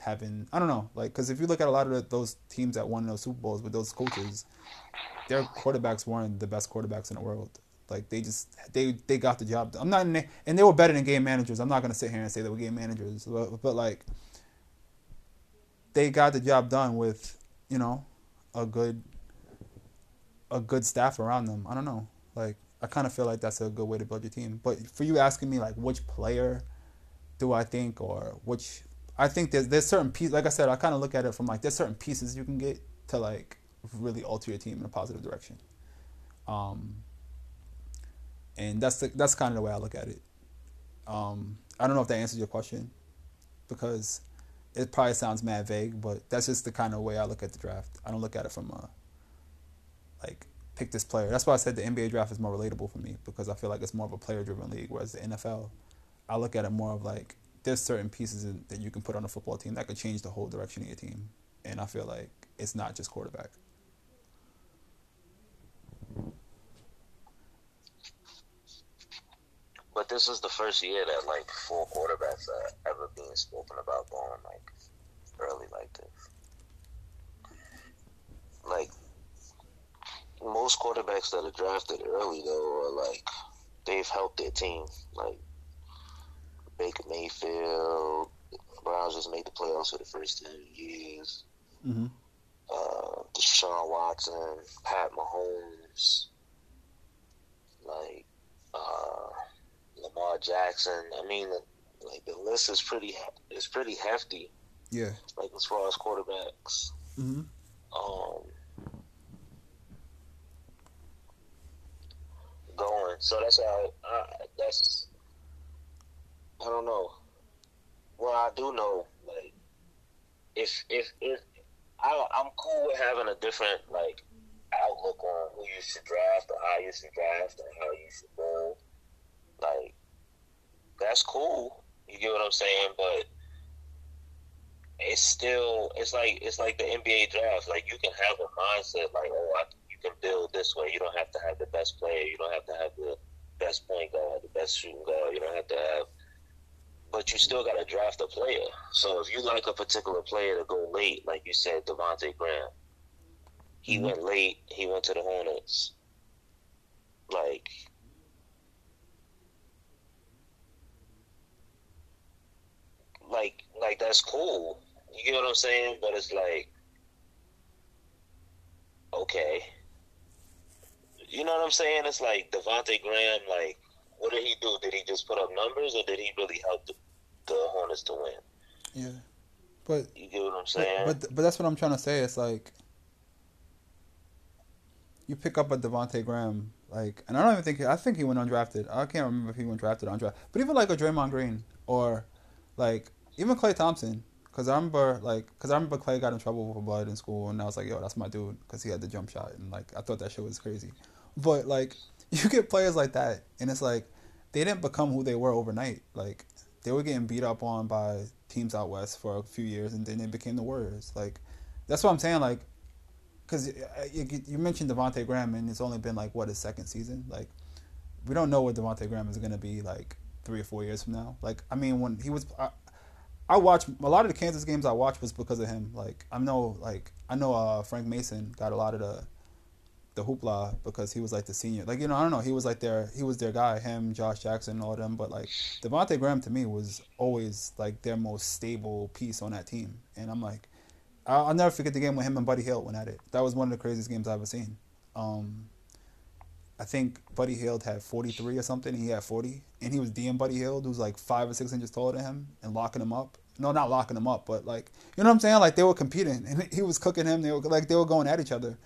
having I don't know like because if you look at a lot of the, those teams that won those Super Bowls with those coaches, their quarterbacks weren't the best quarterbacks in the world. Like they just they they got the job. Done. I'm not and they were better than game managers. I'm not gonna sit here and say they were game managers, but, but like they got the job done with you know a good a good staff around them. I don't know. Like I kind of feel like that's a good way to build your team. But for you asking me like which player do I think or which I think there's there's certain pieces. Like I said, I kind of look at it from like there's certain pieces you can get to like really alter your team in a positive direction. Um, and that's the, that's kind of the way I look at it. Um, I don't know if that answers your question, because it probably sounds mad vague, but that's just the kind of way I look at the draft. I don't look at it from a like pick this player. That's why I said the NBA draft is more relatable for me because I feel like it's more of a player driven league, whereas the NFL, I look at it more of like there's certain pieces that you can put on a football team that could change the whole direction of your team. And I feel like it's not just quarterback. But this is the first year that like four quarterbacks are ever being spoken about going like early like this. Like most quarterbacks that are drafted early though are like they've helped their team. Like Baker Mayfield. Browns just made the playoffs for the first ten years. Mm-hmm. Uh, Deshaun Watson, Pat Mahomes, like uh, Lamar Jackson. I mean, like the list is pretty is pretty hefty. Yeah. Like as far as quarterbacks. Mm-hmm. Um. Going, so that's how. That's I don't know. Well, I do know, like, if if if I, I'm cool with having a different like outlook on who you should draft or how you should draft and how you should go. Like, that's cool. You get what I'm saying? But it's still it's like it's like the NBA draft. Like you can have a mindset like, oh, I, can build this way. You don't have to have the best player. You don't have to have the best point guard, the best shooting guard. You don't have to have, but you still got to draft a player. So if you like a particular player to go late, like you said, Devonte Graham, he mm-hmm. went late. He went to the Hornets. Like like like that's cool. You get what I'm saying? But it's like okay you know what I'm saying? It's like Devonte Graham. Like, what did he do? Did he just put up numbers, or did he really help the, the Hornets to win? Yeah, but you get what I'm saying? But, but but that's what I'm trying to say. It's like you pick up a Devonte Graham, like, and I don't even think I think he went undrafted. I can't remember if he went drafted or undrafted. But even like a Draymond Green or like even Klay Thompson, because I remember like because I remember Klay got in trouble for blood in school, and I was like, yo, that's my dude, because he had the jump shot, and like I thought that shit was crazy. But like [LAUGHS] you get players like that, and it's like they didn't become who they were overnight. Like they were getting beat up on by teams out west for a few years, and then they became the Warriors. Like that's what I'm saying. Like because uh, you, mentioned Devonte Graham, and it's only been like what his second season. Like we don't know what Devonte Graham is going to be like three or four years from now. Like I mean, when he was, I, I watched a lot of the Kansas games I watched was because of him. Like I know, like I know, uh, Frank Mason got a lot of the the hoopla because he was like the senior. Like you know, I don't know. He was like their he was their guy. Him, Josh Jackson, all of them. But like Devonte Graham to me was always like their most stable piece on that team. And I'm like, I'll, I'll never forget the game when him and Buddy Hield went at it. That was one of the craziest games I've ever seen. Um, I think Buddy Hield had 43 or something. He had 40, and he was DM Buddy Hield, who's like five or six inches taller than him, and locking him up. No, not locking him up, but like you know what I'm saying. Like they were competing, and [LAUGHS] he was cooking him. They were like they were going at each other,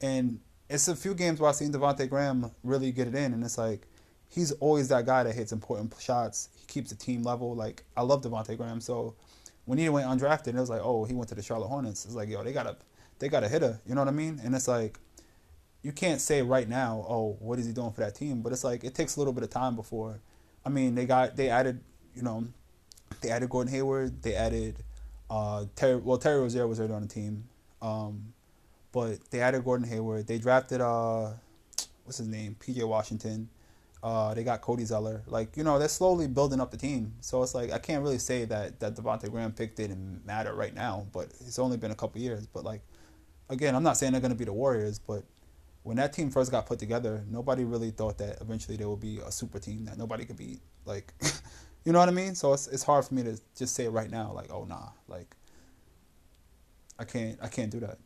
and it's a few games where I've seen Devonte Graham really get it in, and it's like he's always that guy that hits important shots. He keeps the team level. Like I love Devonte Graham, so when he went undrafted, it was like, oh, he went to the Charlotte Hornets. It's like, yo, they got a they got a hitter. You know what I mean? And it's like you can't say right now, oh, what is he doing for that team? But it's like it takes a little bit of time before. I mean, they got they added, you know, they added Gordon Hayward. They added uh, Terry. Well, Terry Rozier was already on the team, um, but they added Gordon Hayward. They drafted uh, what's his name, PJ Washington. Uh, they got Cody Zeller. Like, you know, they're slowly building up the team. So it's like I can't really say that that Devonte Graham pick didn't matter right now, but it's only been a couple years. But like, again, I'm not saying they're going to be the Warriors, but when that team first got put together, nobody really thought that eventually there would be a super team that nobody could beat. Like, [LAUGHS] you know what I mean? So it's it's hard for me to just say it right now, like, oh nah, like, I can't I can't do that.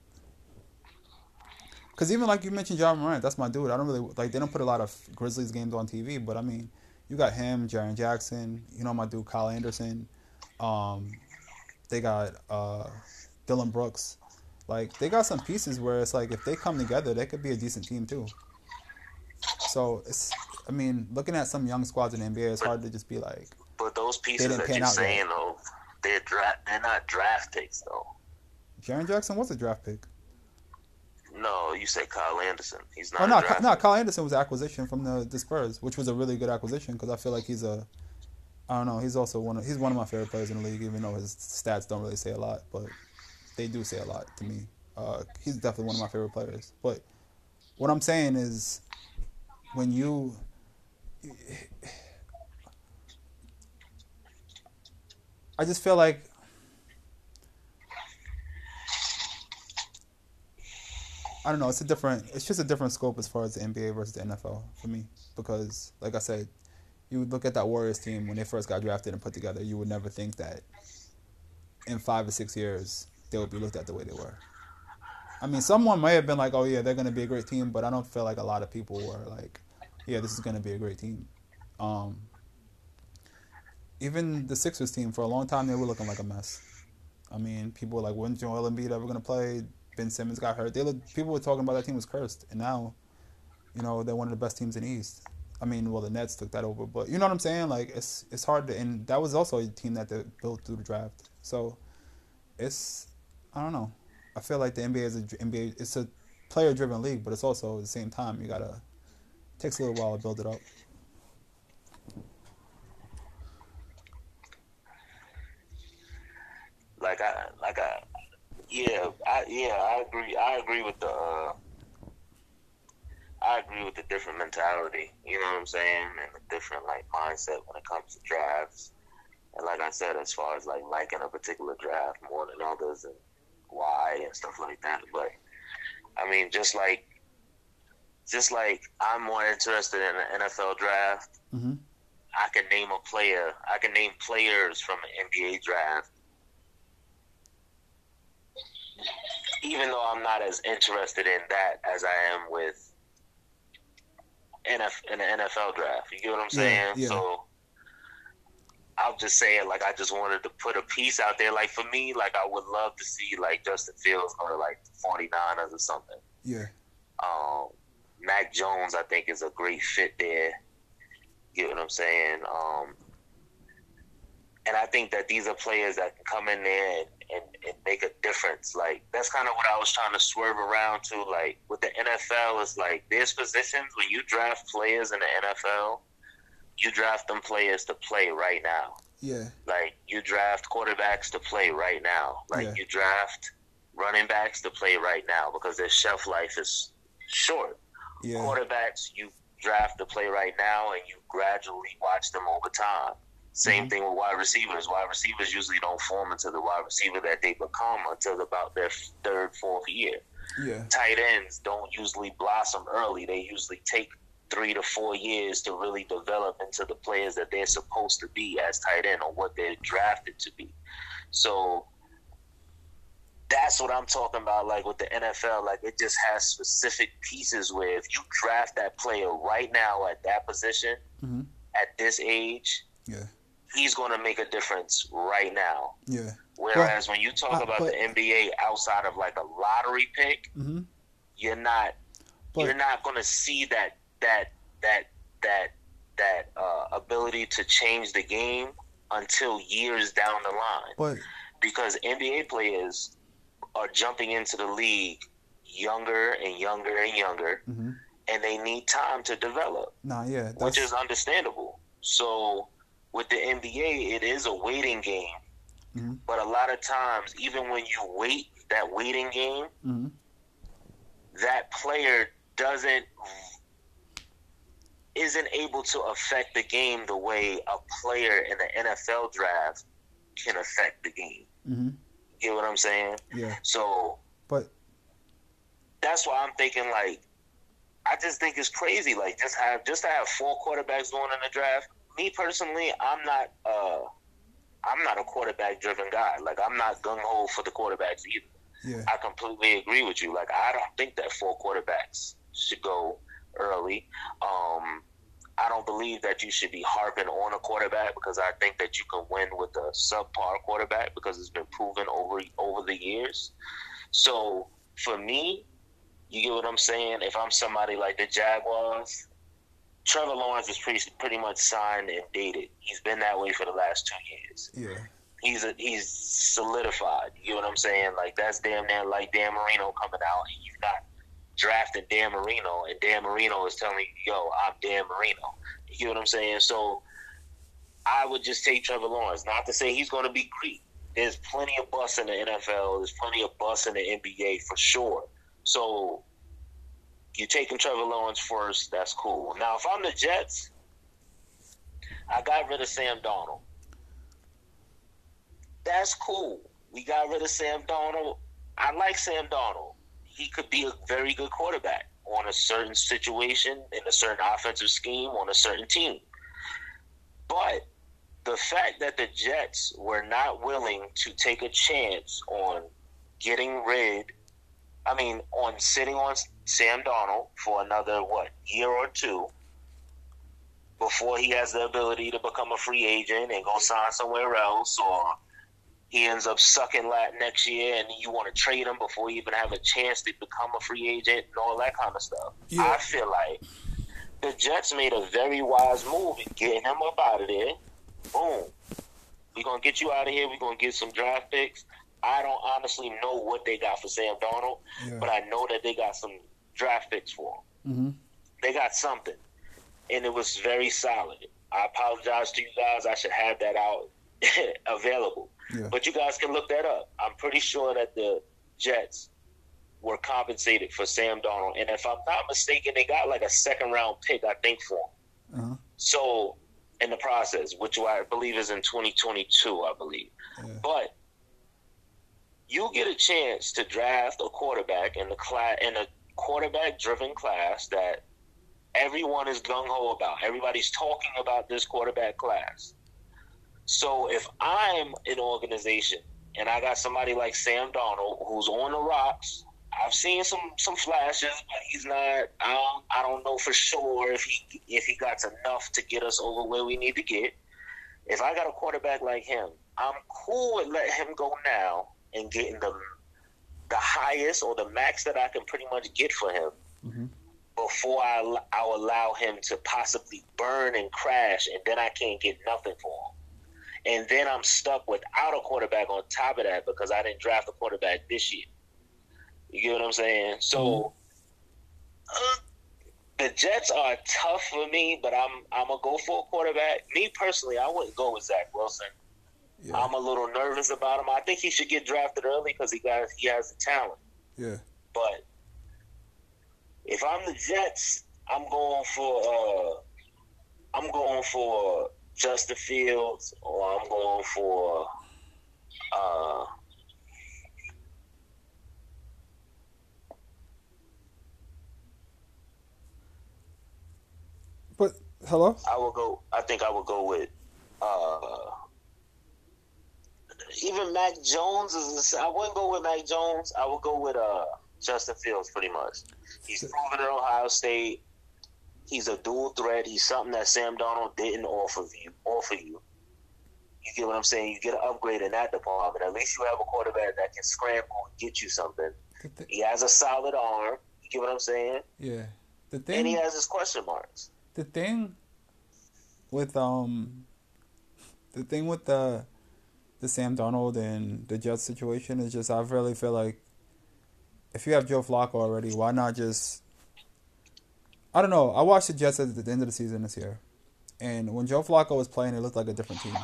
Because even like you mentioned, Ja Morant, that's my dude. I don't really like. They don't put a lot of Grizzlies games on TV, but I mean, you got him, Jaren Jackson. You know my dude, Kyle Anderson. Um, they got uh, Dillon Brooks. Like they got some pieces where it's like if they come together, they could be a decent team too. So it's, I mean, looking at some young squads in the NBA, it's hard to just be like. But those pieces that you're saying yet. though, they're draft, they're not draft picks though. Jaren Jackson was a draft pick. No, you say Kyle Anderson. He's not. Oh no, no. Kyle Anderson was acquisition from the, the Spurs, which was a really good acquisition because I feel like he's a. I don't know. He's also one of he's one of my favorite players in the league, even though his stats don't really say a lot, but they do say a lot to me. Uh, he's definitely one of my favorite players. But what I'm saying is, when you [SIGHS] I just feel like I don't know. It's a different. It's just a different scope as far as the NBA versus the NFL for me because, like I said, you would look at that Warriors team when they first got drafted and put together. You would never think that in five or six years they would be looked at the way they were. I mean, someone may have been like, "Oh yeah, they're going to be a great team," but I don't feel like a lot of people were like, "Yeah, this is going to be a great team." Um, even the Sixers team for a long time they were looking like a mess. I mean, people were like, "When's Joel Embiid ever going to play?" Ben Simmons got hurt. They look, people were talking about that team was cursed, and now, you know, they're one of the best teams in the East. I mean, well, the Nets took that over, but you know what I'm saying? Like, it's it's hard to, and that was also a team that they built through the draft. So, it's I don't know. I feel like the NBA is a NBA. It's a player-driven league, but it's also at the same time you gotta it takes a little while to build it up. Like I like I yeah, I yeah, I agree. I agree with the. Uh, I agree with the different mentality. You know what I'm saying, and the different like mindset when it comes to drafts. And like I said, as far as like liking a particular draft more than others and why and stuff like that. But I mean, just like, just like I'm more interested in the NFL draft. Mm-hmm. I can name a player. I can name players from an NBA draft. Even though I'm not as interested in that as I am with NF in the NFL draft. You get what I'm saying? yeah. So I'll just say it like I just wanted to put a piece out there. Like for me, like I would love to see like Justin Fields or like 49ers or something. Yeah. Um, Mac Jones, I think, is a great fit there. You know what I'm saying? Um, and I think that these are players that can come in there and, and, and make a difference. Like that's kind of what I was trying to swerve around to. Like with the NFL, it's like there's positions when you draft players in the NFL, you draft them players to play right now. Yeah. Like you draft quarterbacks to play right now. Like Yeah. you draft running backs to play right now because their shelf life is short. Yeah. Quarterbacks you draft to play right now and you gradually watch them over time. Same Mhm. thing with wide receivers. Wide receivers usually don't form into the wide receiver that they become until about their third, fourth year. Yeah. Tight ends don't usually blossom early. They usually take three to four years to really develop into the players that they're supposed to be as tight end or what they're drafted to be. So that's what I'm talking about. Like with the NFL, like it just has specific pieces where if you draft that player right now at that position Mhm. at this age, Yeah. He's going to make a difference right now. Yeah. Whereas when you talk uh, about but- the NBA outside of like a lottery pick, Mhm. you're not But- you're not going to see that that that that that uh, ability to change the game until years down the line But because NBA players are jumping into the league younger and younger and younger mhm. and they need time to develop nah, yeah. which is understandable so with the NBA it is a waiting game Mhm. but a lot of times even when you wait that waiting game mhm. that player doesn't isn't able to affect the game the way a player in the NFL draft can affect the game. Mhm. You get what I'm saying? Yeah. So But that's why I'm thinking like I just think it's crazy. Like just have just to have four quarterbacks going in the draft. Me personally, I'm not uh I'm not a quarterback driven guy. Like I'm not gung ho for the quarterbacks either. yeah. I completely agree with you. Like I don't think that four quarterbacks should go early. Um, I don't believe that you should be harping on a quarterback because I think that you can win with a subpar quarterback because it's been proven over over the years. So for me, you get what I'm saying. If I'm somebody like the Jaguars, Trevor Lawrence is pretty pretty much signed and dated. He's been that way for the last two years Yeah. he's a, he's solidified. You know what I'm saying? Like that's damn near like Dan Marino coming out, and you got drafting Dan Marino, and Dan Marino is telling you, "Yo, I'm Dan Marino." You know what I'm saying? So I would just take Trevor Lawrence. Not to say he's going to be great. There's plenty of bus in the NFL. There's plenty of bus in the NBA for sure. So you taking Trevor Lawrence first. That's cool. Now, if I'm the Jets, I got rid of Sam Donald that's cool. We got rid of Sam Donald. I like Sam Donald. He could be a very good quarterback on a certain situation, in a certain offensive scheme, on a certain team. But the fact that the Jets were not willing to take a chance on getting rid, I mean, on sitting on Sam Donald for another, what, year or two, before he has the ability to become a free agent and go sign somewhere else or he ends up sucking lat next year and you want to trade him before you even have a chance to become a free agent and all that kind of stuff. Yeah. I feel like the Jets made a very wise move in getting him up out of there. Boom. We're going to get you out of here. We're going to get some draft picks. I don't honestly know what they got for Sam Donald, Yeah. but I know that they got some draft picks for him Mhm. they got something, and it was very solid. I apologize to you guys. I should have that out [LAUGHS] available, Yeah. but you guys can look that up. I'm pretty sure that the Jets were compensated for Sam Donald, and if I'm not mistaken, they got like a second round pick, I think, for him. Uh-huh. So in the process, which I believe is in 2022, I believe. Yeah. But you get a chance to draft a quarterback in the class in a quarterback driven class that everyone is gung ho about. Everybody's talking about this quarterback class. So if I'm an organization and I got somebody like Sam Donald who's on the rocks, I've seen some some flashes, but he's not. I don't. I don't know for sure if he if he got enough to get us over where we need to get. If I got a quarterback like him, I'm cool with letting him go now and getting the the highest or the max that I can pretty much get for him Mm-hmm. before I I'll allow him to possibly burn and crash, and then I can't get nothing for him. And then I'm stuck without a quarterback on top of that because I didn't draft a quarterback this year. You get what I'm saying? So uh, the Jets are tough for me, but I'm I'm gonna go for a quarterback. Me personally, I wouldn't go with Zach Wilson. Yeah. I'm a little nervous about him. I think he should get drafted early because he got he has the talent. yeah. But if I'm the Jets, I'm going for uh, I'm going for Justin Fields, or I'm going for uh, But hello. I will go. I think I will go with uh, even Mac Jones. Is I wouldn't go with Mac Jones. I would go with uh, Justin Fields. Pretty much, he's proven at Ohio State. He's a dual threat. He's something that Sam Donald didn't offer you. Offer you. You get what I'm saying? You get an upgrade in that department. At least you have a quarterback that can scramble and get you something. Thi- He has a solid arm. You get what I'm saying? yeah. The thing, And he has his question marks. the thing with um the thing with the the Sam Donald and the Jets situation is just I really feel like if you have Joe Flacco already, why not just I don't know. I watched the Jets at the end of the season this year. And when Joe Flacco was playing, it looked like a different team.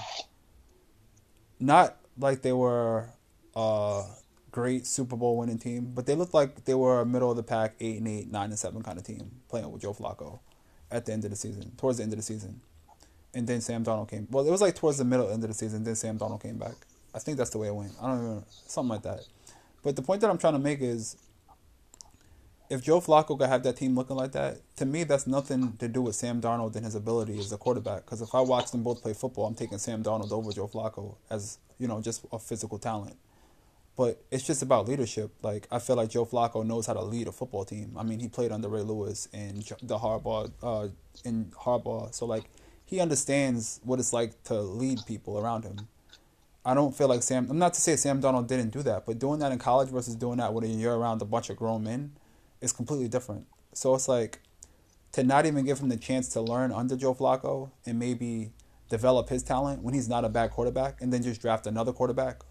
Not like they were a great Super Bowl winning team, but they looked like they were a middle of the pack, eight and eight, nine and seven kind of team playing with Joe Flacco at the end of the season, towards the end of the season. And then Sam Donald came. Well, it was like towards the middle end of the season. Then Sam Donald came back. I think that's the way it went. I don't even something like that. But the point that I'm trying to make is, if Joe Flacco could have that team looking like that, to me that's nothing to do with Sam Darnold and his ability as a quarterback. Because if I watch them both play football, I'm taking Sam Darnold over Joe Flacco as you know just a physical talent. But it's just about leadership. Like I feel like Joe Flacco knows how to lead a football team. I mean, he played under Ray Lewis and the Harbaugh, uh, in Harbaugh. So like, he understands what it's like to lead people around him. I don't feel like Sam. I'm not to say Sam Donald didn't do that, but doing that in college versus doing that when you're around a bunch of grown men is completely different. So it's like to not even give him the chance to learn under Joe Flacco and maybe develop his talent when he's not a bad quarterback, and then just draft another quarterback.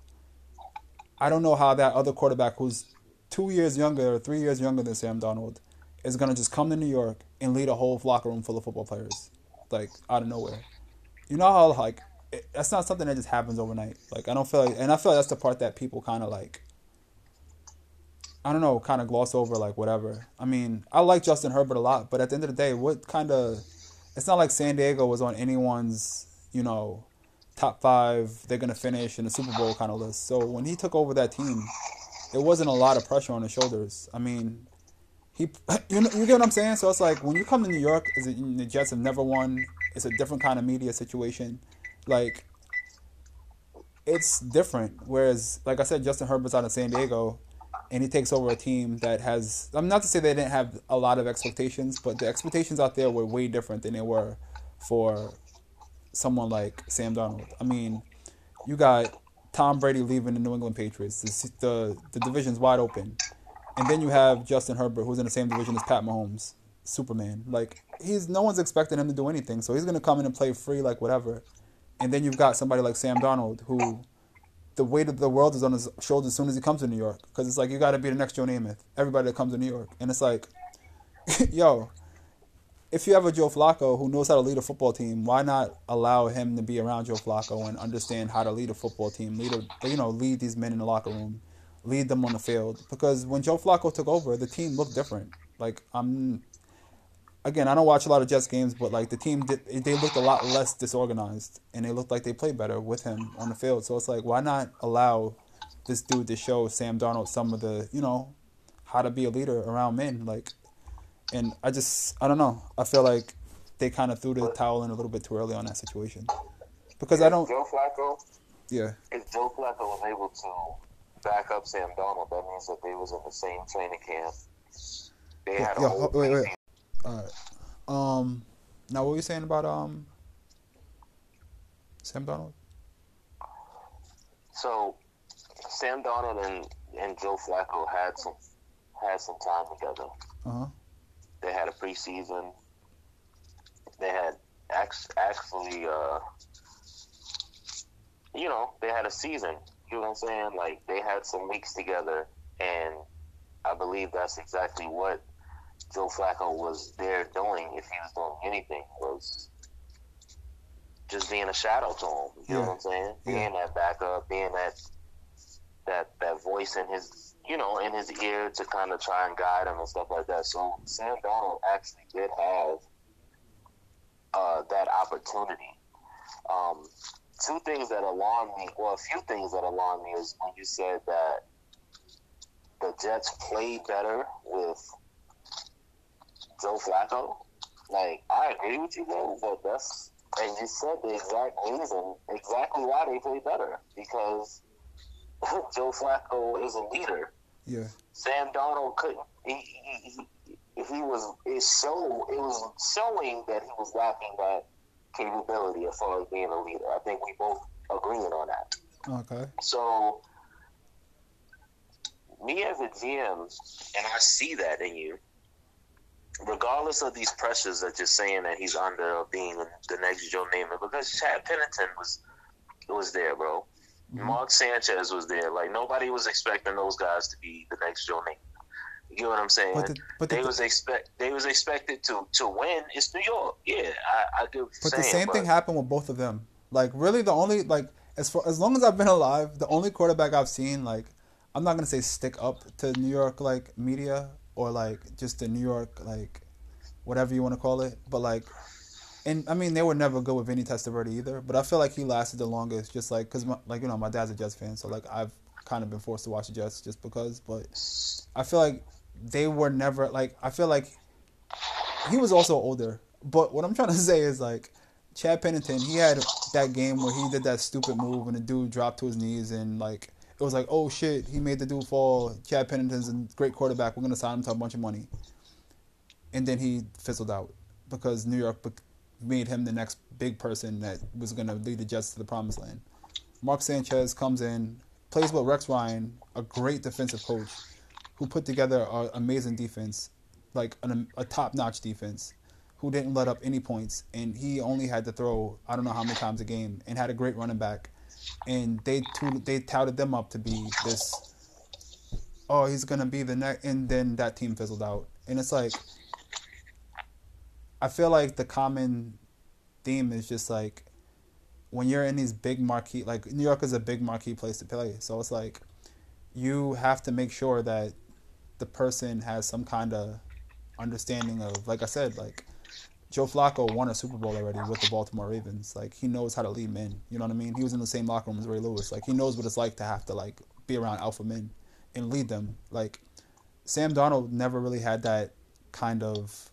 I don't know how that other quarterback who's two years younger or three years younger than Sam Donald is gonna just come to New York and lead a whole locker room full of football players, like out of nowhere. You know how like it, that's not something that just happens overnight. Like I don't feel like, and I feel like that's the part that people kind of like. I don't know, kind of gloss over like whatever. I mean, I like Justin Herbert a lot, but at the end of the day, what kind of? It's not like San Diego was on anyone's, you know, top five. They're gonna finish in the Super Bowl kind of list. So when he took over that team, it wasn't a lot of pressure on his shoulders. I mean, he, [CLEARS THROAT] you know, you get what I'm saying. So it's like when you come to New York, is it, the Jets have never won. It's a different kind of media situation. Like, it's different. Whereas, like I said, Justin Herbert's out of San Diego, and he takes over a team that has. I'm not to say they didn't have a lot of expectations, but the expectations out there were way different than they were for someone like Sam Donald. I mean, you got Tom Brady leaving the New England Patriots. The the, the division's wide open, and then you have Justin Herbert, who's in the same division as Pat Mahomes, Superman. Like he's no one's expecting him to do anything, so he's gonna come in and play free like whatever. And then you've got somebody like Sam Donald, who the weight of the world is on his shoulders as soon as he comes to New York, because it's like you got to be the next Joe Namath. Everybody that comes to New York, and it's like, [LAUGHS] yo, if you have a Joe Flacco who knows how to lead a football team, why not allow him to be around Joe Flacco and understand how to lead a football team, lead a, you know, lead these men in the locker room, lead them on the field? Because when Joe Flacco took over, the team looked different. Like I'm, again, I don't watch a lot of Jets games, but like the team did, they looked a lot less disorganized, and they looked like they played better with him on the field. So it's like, why not allow this dude to show Sam Darnold some of the, you know, how to be a leader around men, like and I just I don't know. I feel like they kind of threw the towel in a little bit too early on that situation because I don't. Joe Flacco. Yeah. If Joe Flacco was able to back up Sam Donald, that means that they was in the same training camp. They had a Yeah, whole wait, wait. All right. Um. Now, what were you saying about um Sam Donald? So Sam Donald and, and Joe Flacco had some had some time together. Uh huh. They had a preseason. They had actually, uh, you know, they had a season. You know what I'm saying? Like they had some weeks together, and I believe that's exactly what Joe Flacco was there doing. If he was doing anything, was just being a shadow to him. You know what I'm saying? Yeah. Being that backup, being that that that voice in his you know in his ear to kind of try and guide him and stuff like that. So Sam Donald actually did have uh, that opportunity. Um, two things that alarmed me, well, a few things that alarmed me is when you said that the Jets played better with Joe Flacco. Like I agree with you, bro, but that's and you said the exact reason, exactly why they played better because [LAUGHS] Joe Flacco is a leader. Yeah. Sam Donald couldn't. He, he, he, he was. It showed. It was showing that he was lacking that capability as far as being a leader. I think we both agreeing on that. Okay. So, me as a GM, and I see that in you. Regardless of these pressures that you're saying that he's under of being the next Joe Namath, because Chad Pennington was was there, bro. Mhm. Mark Sanchez was there. Like nobody was expecting those guys to be the next Joe Namath. You know what I'm saying? But the, but the, they was expect they was expected to to win. It's New York. Yeah, I, I get But saying. the same but thing happened with both of them. Like really, the only like as far as long as I've been alive, the only quarterback I've seen like I'm not gonna say stick up to New York like media or like just the New York like whatever you want to call it, but like. And I mean, they were never good with Vinny Testaverde either. But I feel like he lasted the longest, just like because, like you know, my dad's a Jets fan, so like I've kind of been forced to watch the Jets just because. But I feel like they were never like I feel like he was also older. But what I'm trying to [LAUGHS] say is like Chad Pennington, he had that game where he did that stupid move and the dude dropped to his knees and like it was like, oh shit, he made the dude fall. Chad Pennington's a great quarterback. We're gonna sign him to a bunch of money. And then he fizzled out because New York made him the next big person that was gonna lead the Jets to the promised land. Mark Sanchez comes in, plays with Rex Ryan, a great defensive coach, who put together an amazing defense, like an, a top-notch defense, who didn't let up any points, and he only had to throw I don't know how many times a game, and had a great running back, and they tu- they touted them up to be this. Oh, he's gonna be the next, and then that team fizzled out, and it's like. I feel like the common theme is just like when you're in these big marquee like New York is a big marquee place to play. So it's like you have to make sure that the person has some kind of understanding of like I said, like Joe Flacco won a Super Bowl already with the Baltimore Ravens. Like he knows how to lead men. You know what I mean? He was in the same locker room as Ray Lewis. Like he knows what it's like to have to like be around alpha men and lead them. Like Sam Donald never really had that kind of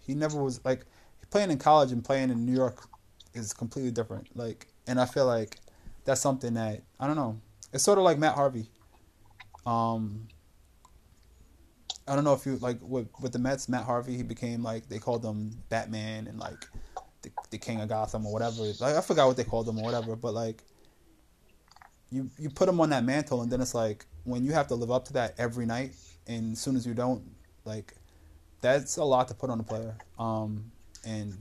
he never was like playing in college and playing in New York is completely different. Like, and I feel like that's something that I don't know. It's sort of like Matt Harvey. Um, I don't know if you like with with the Mets, Matt Harvey. He became like they called him Batman and like the, the King of Gotham or whatever. Like I forgot what they called him or whatever. But like you you put him on that mantle, and then it's like when you have to live up to that every night, and as soon as you don't, like that's a lot to put on a player. Um, and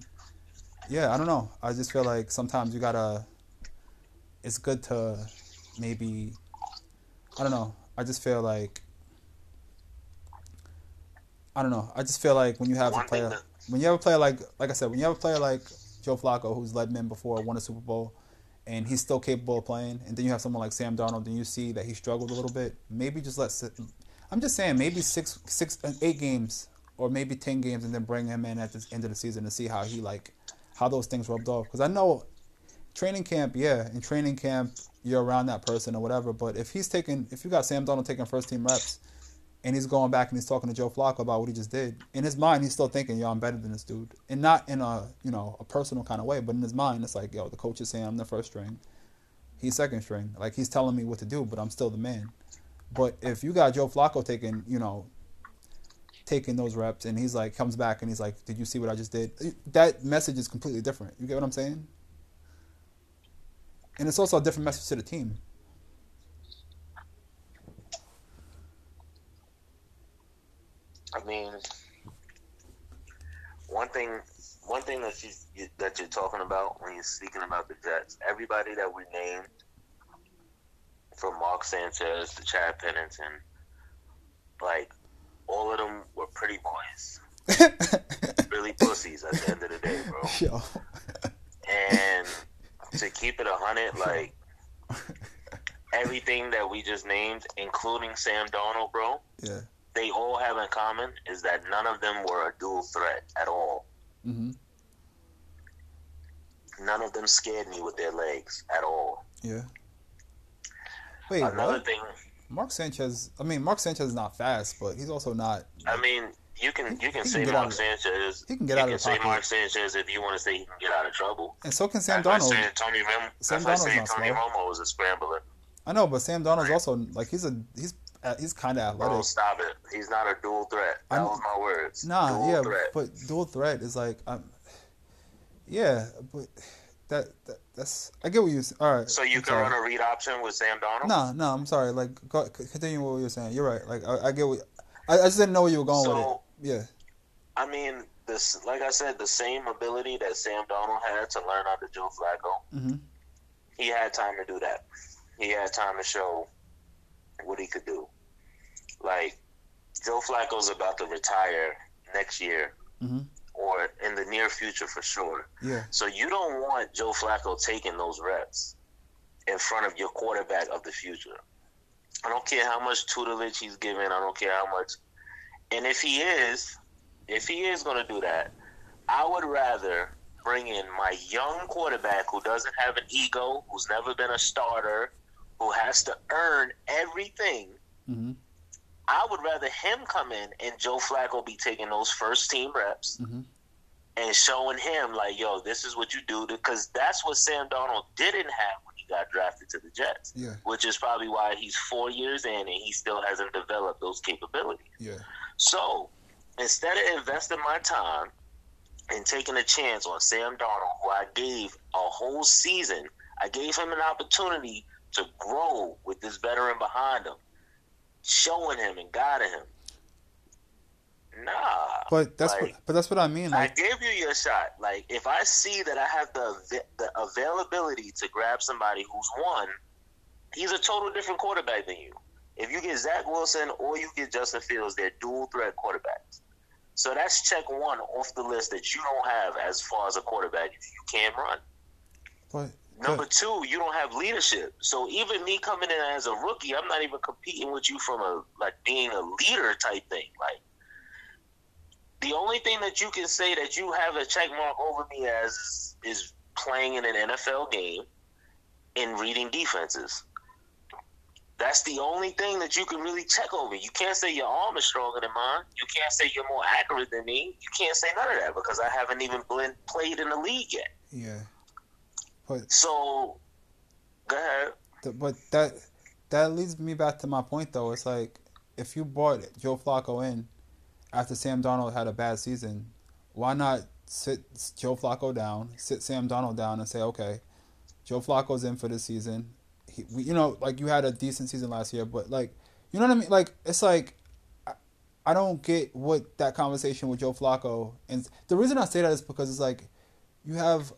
yeah, I don't know. I just feel like sometimes you gotta. It's good to maybe. I don't know. I just feel like. I don't know. I just feel like when you have One a player, that- when you have a player like, like I said, when you have a player like Joe Flacco who's led men before, won a Super Bowl, and he's still capable of playing, and then you have someone like Sam Darnold, and you see that he struggled a little bit. Maybe just let. I'm just saying, maybe six, six, uh, eight games, or maybe ten games, and then bring him in at the end of the season to see how he like, how those things rubbed off. Because I know, training camp, yeah, in training camp you're around that person or whatever. But if he's taking, if you got Sam Donald taking first team reps, and he's going back and he's talking to Joe Flacco about what he just did. In his mind, he's still thinking, "Yo, I'm better than this dude," and not in a you know a personal kind of way, but in his mind, it's like, "Yo, the coach is saying I'm the first string, he's second string. Like he's telling me what to do, but I'm still the man." But if you got Joe Flacco taking, you know, taking those reps, and he's like comes back and he's like, "Did you see what I just did?" That message is completely different. You get what I'm saying? And it's also a different message to the team. I mean, one thing, one thing that you that you're talking about when you're speaking about the Jets, everybody that we named, from Mark Sanchez to Chad Pennington, like all of them were pretty boys, [LAUGHS] really pussies at the end of the day, bro. [LAUGHS] Yo. And to keep it a hundred, like [LAUGHS] everything that we just named, including Sam Donald, bro. Yeah have in common is that none of them were a dual threat at all. Mm-hmm. None of them scared me with their legs at all. Yeah. Wait, another what? thing. Mark Sanchez. I mean, Mark Sanchez is not fast, but he's also not. I mean, you can you can, say Mark of, Sanchez. He can get out of the pocket. say Mark Sanchez if you want to say he can get out of trouble. And so can Sam Darnold. Tony Rim, Sam Darnold's Tony slow. Romo is a scrambler. I know, but Sam Darnold's also like he's a he's uh, he's kind of athletic. Bro, stop it. He's not a dual threat. That I'm, was my words. Nah, dual yeah, threat. but dual threat is like, um, yeah, but that, that that's I get what you're saying. All right. So you I'm can sorry. run a read option with Sam Donald. No, no, I'm sorry. Like, go, continue what you were saying. You're right. Like, I, I get what. I, I, just didn't know where you were going so, with it. Yeah. I mean, this, like I said, the same ability that Sam Donald had to learn under Joe Flacco. Mm-hmm. He had time to do that. He had time to show what he could do. Like Joe Flacco's about to retire next year, mm-hmm. or in the near future for sure. Yeah. So you don't want Joe Flacco taking those reps in front of your quarterback of the future. I don't care how much tutelage he's given. I don't care how much. And if he is, if he is going to do that, I would rather bring in my young quarterback who doesn't have an ego, who's never been a starter, who has to earn everything. Mm-hmm. I would rather him come in and Joe Flacco be taking those first team reps mm-hmm. and showing him like, yo, this is what you do, because that's what Sam Donald didn't have when he got drafted to the Jets. Yeah. Which is probably why he's four years in and he still hasn't developed those capabilities. Yeah. So instead of investing my time and taking a chance on Sam Donald, who I gave a whole season, I gave him an opportunity to grow with this veteran behind him showing him and guiding him. Nah. But that's like, what. But that's what I mean. Like, I gave you your shot. Like if I see that I have the the availability to grab somebody who's one, he's a total different quarterback than you. If you get Zach Wilson or you get Justin Fields, they're dual threat quarterbacks. So that's check one off the list that you don't have as far as a quarterback you can run. But Number two, you don't have leadership. So even me coming in as a rookie, I'm not even competing with you from a like being a leader type thing. Like the only thing that you can say that you have a check mark over me as is playing in an NFL game and reading defenses. That's the only thing that you can really check over. You can't say your arm is stronger than mine. You can't say you're more accurate than me. You can't say none of that because I haven't even played in the league yet. Yeah. But so, go ahead. But that that leads me back to my point though. It's like if you brought Joe Flacco in after Sam Donald had a bad season, why not sit Joe Flacco down, sit Sam Donald down, and say, okay, Joe Flacco's in for this season. He, we, you know, like you had a decent season last year, but like, you know what I mean? Like, it's like I, I don't get what that conversation with Joe Flacco, and the reason I say that is because it's like you have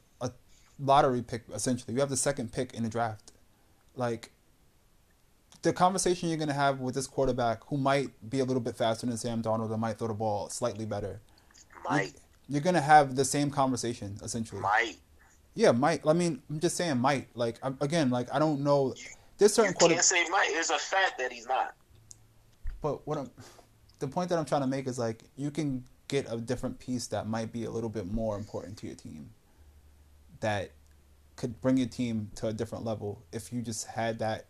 lottery pick essentially. You have the second pick in the draft. Like the conversation you're gonna have with this quarterback who might be a little bit faster than Sam Donald and might throw the ball slightly better. Might. You're, gonna have the same conversation essentially. Might. Yeah, might. I mean, I'm just saying might. Like again, like I don't know. There's certain you can't say might. It's a fact that he's not. But what I'm, the point that I'm trying to make is like you can get a different piece that might be a little bit more important to your team that could bring your team to a different level if you just had that.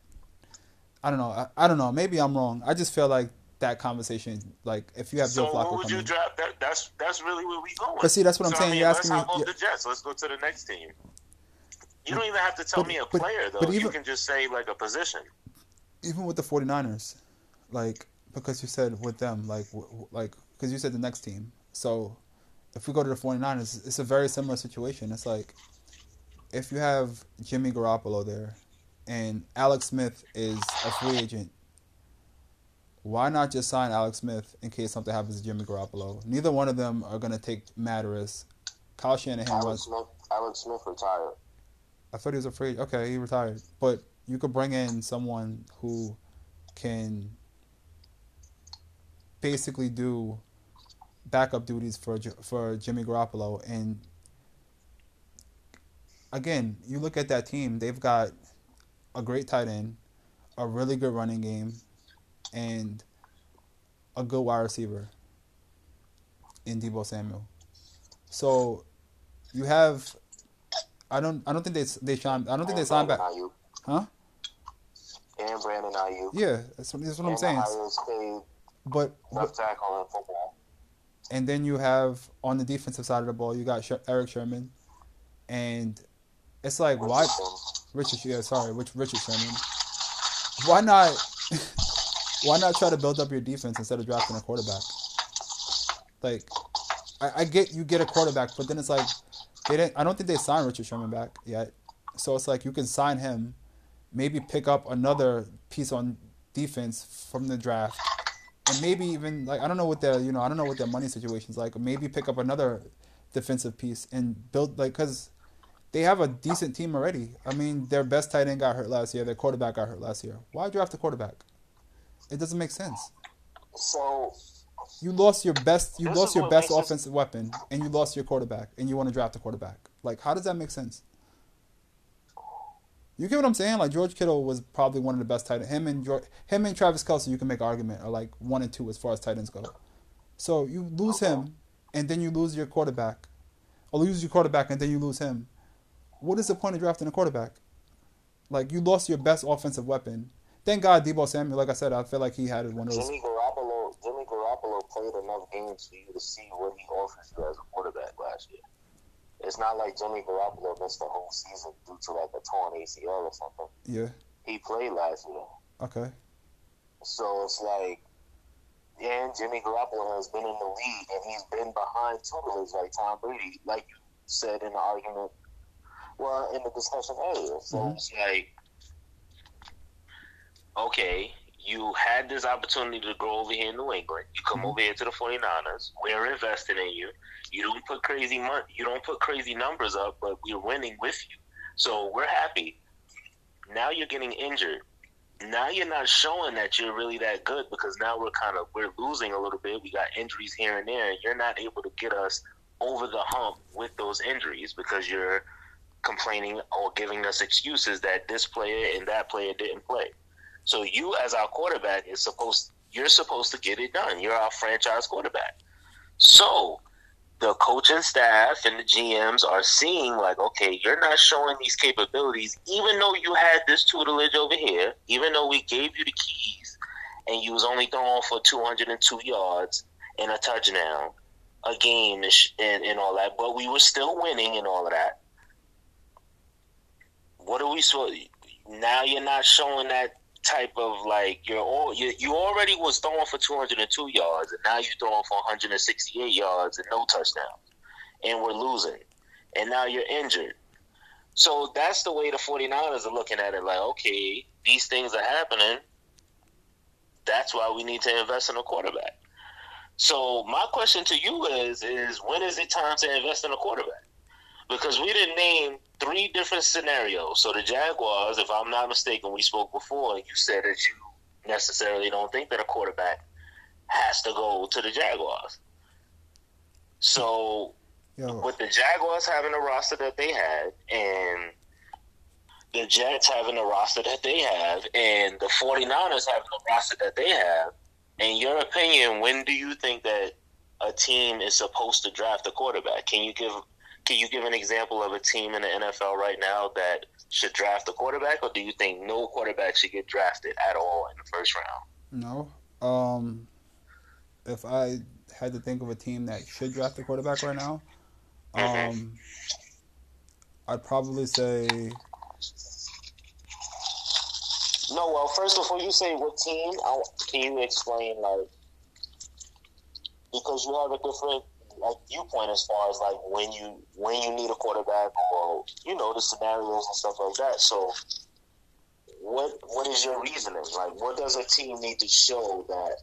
I don't know. I, I don't know. Maybe I'm wrong. I just feel like that conversation. Like if you have So Joe who Flacco would you draft? That, that's that's really where we going. But see, that's what I'm saying. I mean, You're let's asking me- off yeah. the Jets. Let's go to the next team. You don't even have to tell But- me a but- player though. but you can just say like a position. even with the 49ers, like because you said with them, like w- w- like because you said the next team. So if we go to the 49ers, it's a very similar situation. It's like if you have Jimmy Garoppolo there and Alex Smith is a free agent, why not just sign Alex Smith in case something happens to Jimmy Garoppolo? Neither one of them are going to take risks. Kyle Shanahan Alex was Smith, Alex Smith retired. I thought he was afraid. Okay, he retired. But you could bring in someone who can basically do backup duties for for Jimmy Garoppolo. And again, you look at that team; they've got a great tight end, a really good running game, and a good wide receiver in Deebo Samuel. So you have. I don't. I don't think they they signed. I don't think they And signed back. Aiyuk. Huh? And Brandon Aiyuk. Yeah, that's what, that's what I'm saying. The highest paid But, but tackle in football. and then you have on the defensive side of the ball, you got Eric Sherman, and it's like why. Richard? Yeah, sorry, which Richard Sherman? Why not? [LAUGHS] why not try to build up your defense instead of drafting a quarterback? Like, I, I get you get a quarterback, but then it's like they didn't. I don't think they signed Richard Sherman back yet. So it's like you can sign him, maybe pick up another piece on defense from the draft, and maybe even like I don't know what their you know I don't know what their money situation's like. Maybe pick up another defensive piece and build like because they have a decent team already. I mean, their best tight end got hurt last year. Their quarterback got hurt last year. Why draft a quarterback? It doesn't make sense. So You lost your best. You lost your best offensive weapon, and you lost your quarterback, and you want to draft a quarterback. Like, how does that make sense? You get what I'm saying? Like George Kittle was probably one of the best tight ends. Him and George, him and Travis Kelce, you can make argument are like one and two as far as tight ends go. So you lose him, and then you lose your quarterback, or lose your quarterback, and then you lose him. What is the point of drafting a quarterback? Like you lost your best offensive weapon. Thank God Deebo Samuel. Like I said, I feel like he had one of those. Jimmy Garoppolo, Jimmy Garoppolo played enough games for you to see what he offers you as a quarterback last year. It's not like Jimmy Garoppolo missed the whole season due to like a torn ACL or something. Yeah. He played last year, Okay. so it's like, and Jimmy Garoppolo has been in the league and he's been behind tutelage like Tom Brady, like you said in the argument, well, in the discussion earlier. So Mhm. it's like, okay, you had this opportunity to go over here in New England. You come Mhm. over here to the 49ers. We're investing in you. You don't put crazy money. You don't put crazy numbers up, but we're winning with you. So we're happy. Now you're getting injured. Now you're not showing that you're really that good because now we're kind of we're losing a little bit. We got injuries here and there, and you're not able to get us over the hump with those injuries because you're complaining or giving us excuses that this player and that player didn't play. So you, as our quarterback, is supposed you're supposed to get it done. You're our franchise quarterback. So the coaching staff and the GMs are seeing like, okay, you're not showing these capabilities, even though you had this tutelage over here, even though we gave you the keys, and you was only throwing for 202 yards and a touchdown a game and, and, and all that, but we were still winning and all of that. What are we supposed? Now you're not showing that type of like you're all you, you already was throwing for 202 yards and now you're throwing for 168 yards and no touchdowns and we're losing and now you're injured. So that's the way the 49ers are looking at it like okay these things are happening. That's why we need to invest in a quarterback. So my question to you is is when is it time to invest in a quarterback? Because we didn't name three different scenarios. So the Jaguars, if I'm not mistaken, we spoke before, you said that you necessarily don't think that a quarterback has to go to the Jaguars. So Yo, with the Jaguars having the roster that they had, and the Jets having the roster that they have, and the 49ers having the roster that they have, in your opinion, when do you think that a team is supposed to draft a quarterback? Can you give can you give an example of a team in the NFL right now that should draft a quarterback, or do you think no quarterback should get drafted at all in the first round? no. Um, if I had to think of a team that should draft a quarterback right now, um, I'd probably say No, well, first before you say what team, I, can you explain like because you have a different like viewpoint as far as like when you when you need a quarterback or you know the scenarios and stuff like that. So, what what is your reasoning? Like, what does a team need to show that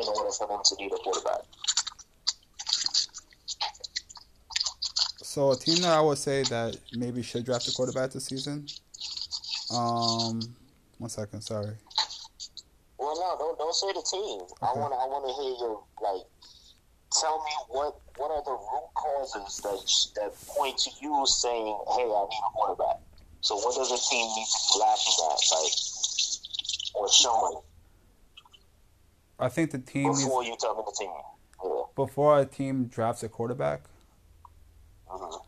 in order for them to need a quarterback? so a team that I would say that maybe should draft a quarterback this season. Um, one second, sorry. Well, no, don't don't say the team. I Okay. want I want to hear your like. Tell me what what are the root causes that that point to you saying, "Hey, I need a quarterback." So, what does a team need to be laughing at, like, or showing I think the team needs, before you tell me the team? Yeah. before a team drafts a quarterback, Mhm.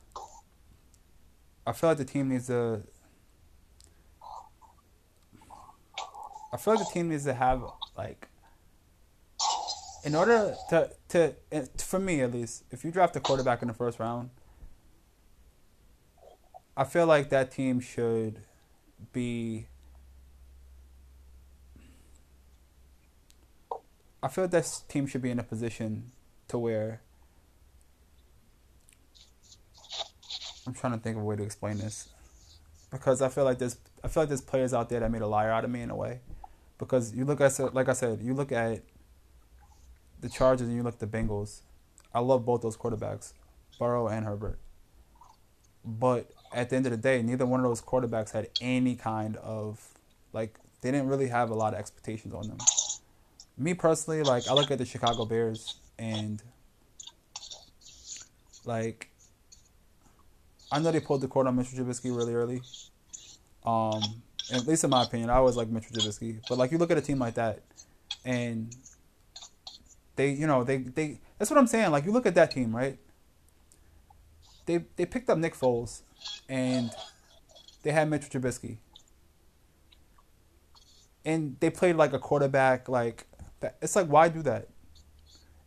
I feel like the team needs to. I feel like the team needs to have like. In order to to for me at least, if you draft a quarterback in the first round, I feel like that team should be. I feel that team should be in a position to where I'm trying to think of a way to explain this because I feel like there's I feel like there's players out there that made a liar out of me in a way because you look at like I said you look at the Chargers and you look at the Bengals. I love both those quarterbacks, Burrow and Herbert. But at the end of the day, neither one of those quarterbacks had any kind of like they didn't really have a lot of expectations on them. Me personally, like I look at the Chicago Bears and like I know they pulled the cord on Mitchell Trubisky really early. Um, at least in my opinion, I always like Mitchell Trubisky. But like you look at a team like that, and they, you know, they they that's what I'm saying. Like you look at that team, right? They they picked up Nick Foles, and they had Mitchell Trubisky, and they played like a quarterback. Like. It's like why do that?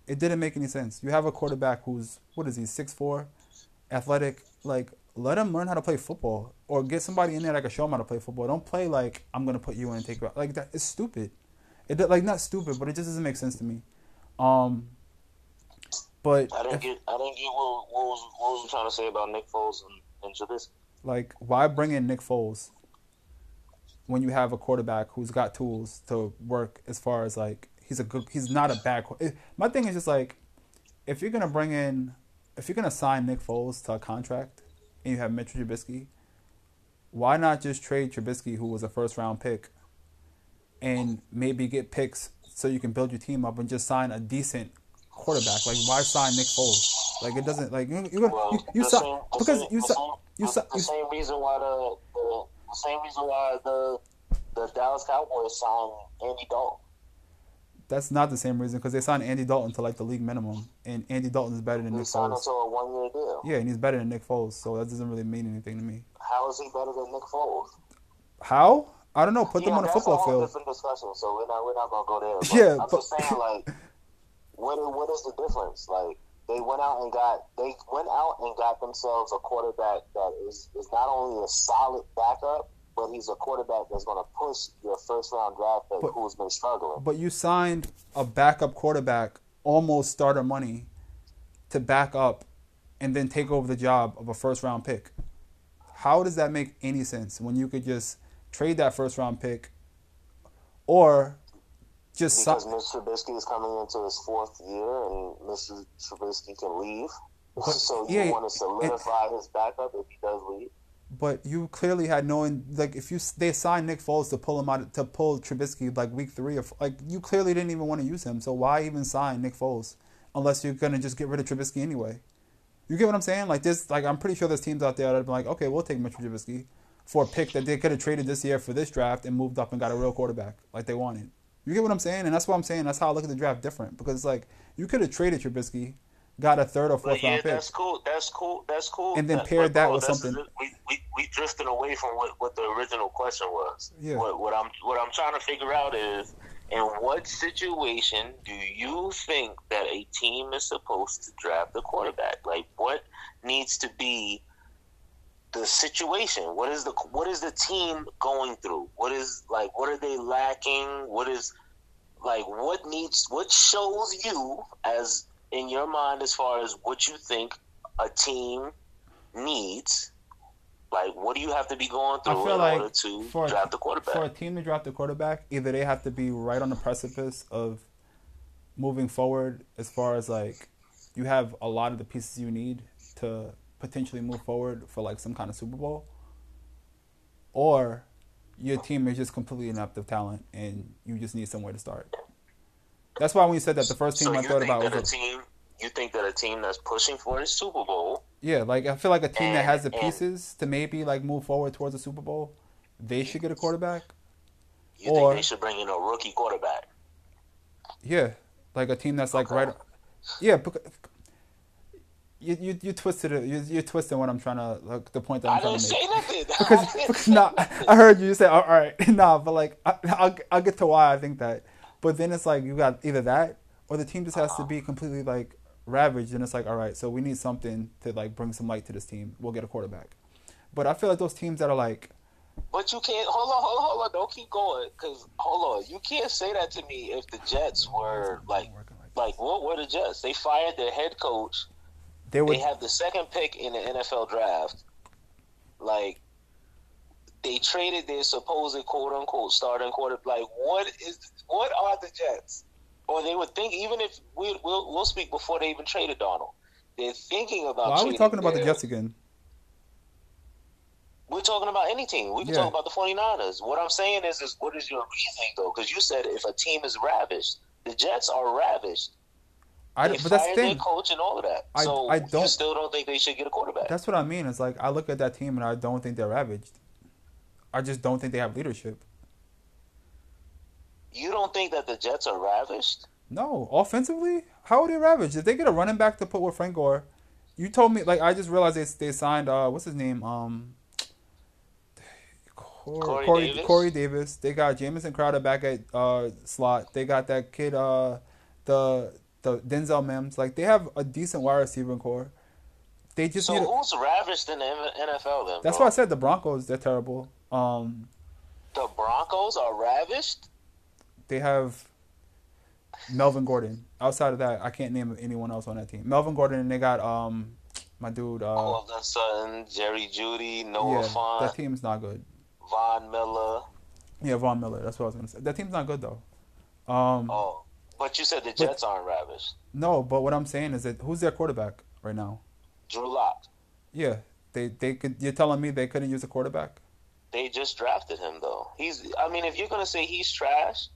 It didn't make any sense. You have a quarterback who's what is he six four, athletic. Like let him learn how to play football, or get somebody in there that can show him how to play football. Don't play like I'm gonna put you in and take you out. like that. It's stupid. It like not stupid, but it just doesn't make sense to me. Um, but I didn't if- get I didn't get what, what was what was trying to say about Nick Foles and, and Trubisky? like why bring in Nick Foles when you have a quarterback who's got tools to work as far as like he's a good he's not a bad it- my thing is just like if you're gonna bring in if you're gonna sign Nick Foles to a contract and you have Mitchell Trubisky why not just trade Trubisky who was a first round pick and maybe get picks so you can build your team up and just sign a decent quarterback like why sign Nick Foles like it doesn't like you you, Well, you, you sign same- because same- you sign you sign the same reason why the, the the same reason why the the Dallas Cowboys signed Andy Dalton. That's not the same reason because they signed Andy Dalton to like the league minimum, and Andy Dalton is better than They Nick signed him to a one year deal. Yeah, and he's better than Nick Foles, so that doesn't really mean anything to me. How is he better than Nick Foles? How? I don't know. Put them yeah, on the football field. different discussion. So we're not we're not gonna go there. But Yeah, I'm but- just saying like, what is- what is the difference? Like they went out and got they went out and got themselves a quarterback that is is not only a solid backup, but he's a quarterback that's gonna push your first round draft pick But- who's been struggling. But you signed a backup quarterback, almost starter money, to back up, and then take over the job of a first round pick. How does that make any sense when you could just trade that first round pick, or just Because Mr. Trubisky is coming into his fourth year, and Mr. Trubisky can leave. But- [LAUGHS] so you yeah, want to solidify his backup if he does leave. But you clearly had no like if you they signed Nick Foles to pull him out to pull Trubisky like week three or like you clearly didn't even want to use him. So why even sign Nick Foles unless you're gonna just get rid of Trubisky anyway? You get what I'm saying? Like this, like I'm pretty sure there's teams out there that are like, okay, we'll take Mitchell Trubisky for a pick that they could have traded this year for this draft and moved up and got a real quarterback like they wanted. You get what I'm saying? And that's what I'm saying. That's how I look at the draft different because it's like you could have traded Trubisky, got a third or fourth yeah, round pick. that's cool. That's cool. That's cool. And then That- paired that bro, with that's- something- We, we we drifted away from what, what the original question was. Yeah. What what I'm what I'm trying to figure out is In what situation do you think that a team is supposed to draft the quarterback? Like, what needs to be the situation? What is the what is the team going through? What is like what are they lacking? What is like what needs what shows you as in your mind as far as what you think a team needs? Like what do you have to be going I through feel in like order to for draft a quarterback? For a team to draft the quarterback, either they have to be right on the precipice of moving forward as far as like you have a lot of the pieces you need to potentially move forward for like some kind of Super Bowl. Or your team is just completely inept of talent and you just need somewhere to start. That's why when you said that the first team so I thought about was a a- team you think that a team that's pushing for the Super Bowl Yeah, like I feel like a team that has the pieces to maybe like move forward towards the Super Bowl, they should get a quarterback. you Or- think they should bring in a rookie quarterback? Yeah, like a team that's like Okay. right. Yeah, because you you you twisted it. You you twisted what I'm trying to like the point that I'm I trying to make. [LAUGHS] say nothing. Because, I didn't because nah. I heard you say all right, [LAUGHS] nah, but like I, I'll I'll get to why I think that. But then it's like you got either that or the team just has to be uh-huh. completely like ravaged, and it's like all right, so we need something to like bring some light to this team. We'll get a quarterback. But I feel like those teams that are like But you can't. Hold on, hold on, hold on. Don't keep going. Because hold on, you can't say that to me if the Jets were like, like what were the Jets? They fired their head coach. They would They have the second pick in the NFL draft. Like they traded their supposed quote unquote starting quarter. Like what is what are the Jets? Or they would think even if we we'll, we'll speak before they even traded Donald. They're thinking about. Why are we talking about the Jets again? We're talking about any team. We can Yeah. talk about the 49ers. What I'm saying is, is what is your reasoning, though? Because you said if a team is ravished, the Jets are ravished. I They but that's the thing. coach and all of that. I- so I don't- still don't think they should get a quarterback. That's what I mean. It's like I look at that team and I don't think they're ravaged. I just don't think they have leadership. you don't think that the Jets are ravished? No, offensively, how are they ravaged? If they get a running back to put with Frank Gore, you told me like I just realized they they signed uh what's his name um Corey Corey Corey, Davis? Corey Davis. They got Jamison Crowder back at uh slot. They got that kid uh the the Denzel Mims. Like they have a decent wide receiving core. They just So need. A, who's ravished in the NFL then? that's bro? why I said the Broncos. They're terrible. Um, the Broncos are ravished. they have Melvin Gordon. Outside of that, I can't name anyone else on that team. Melvin Gordon and they got um my dude uh All of a sudden, Jerry Jeudy, Noah yeah, Font, that team's not good. Von Miller. Yeah, Von Miller. That's what I was gonna say. That team's not good though. Um, Oh, but you said the Jets aren't ravished. no, but what I'm saying is that who's their quarterback right now? Drew Lock. Yeah, they they could. You're telling me they couldn't use a quarterback? They just drafted him though. He's. I mean, if you're gonna say he's trash,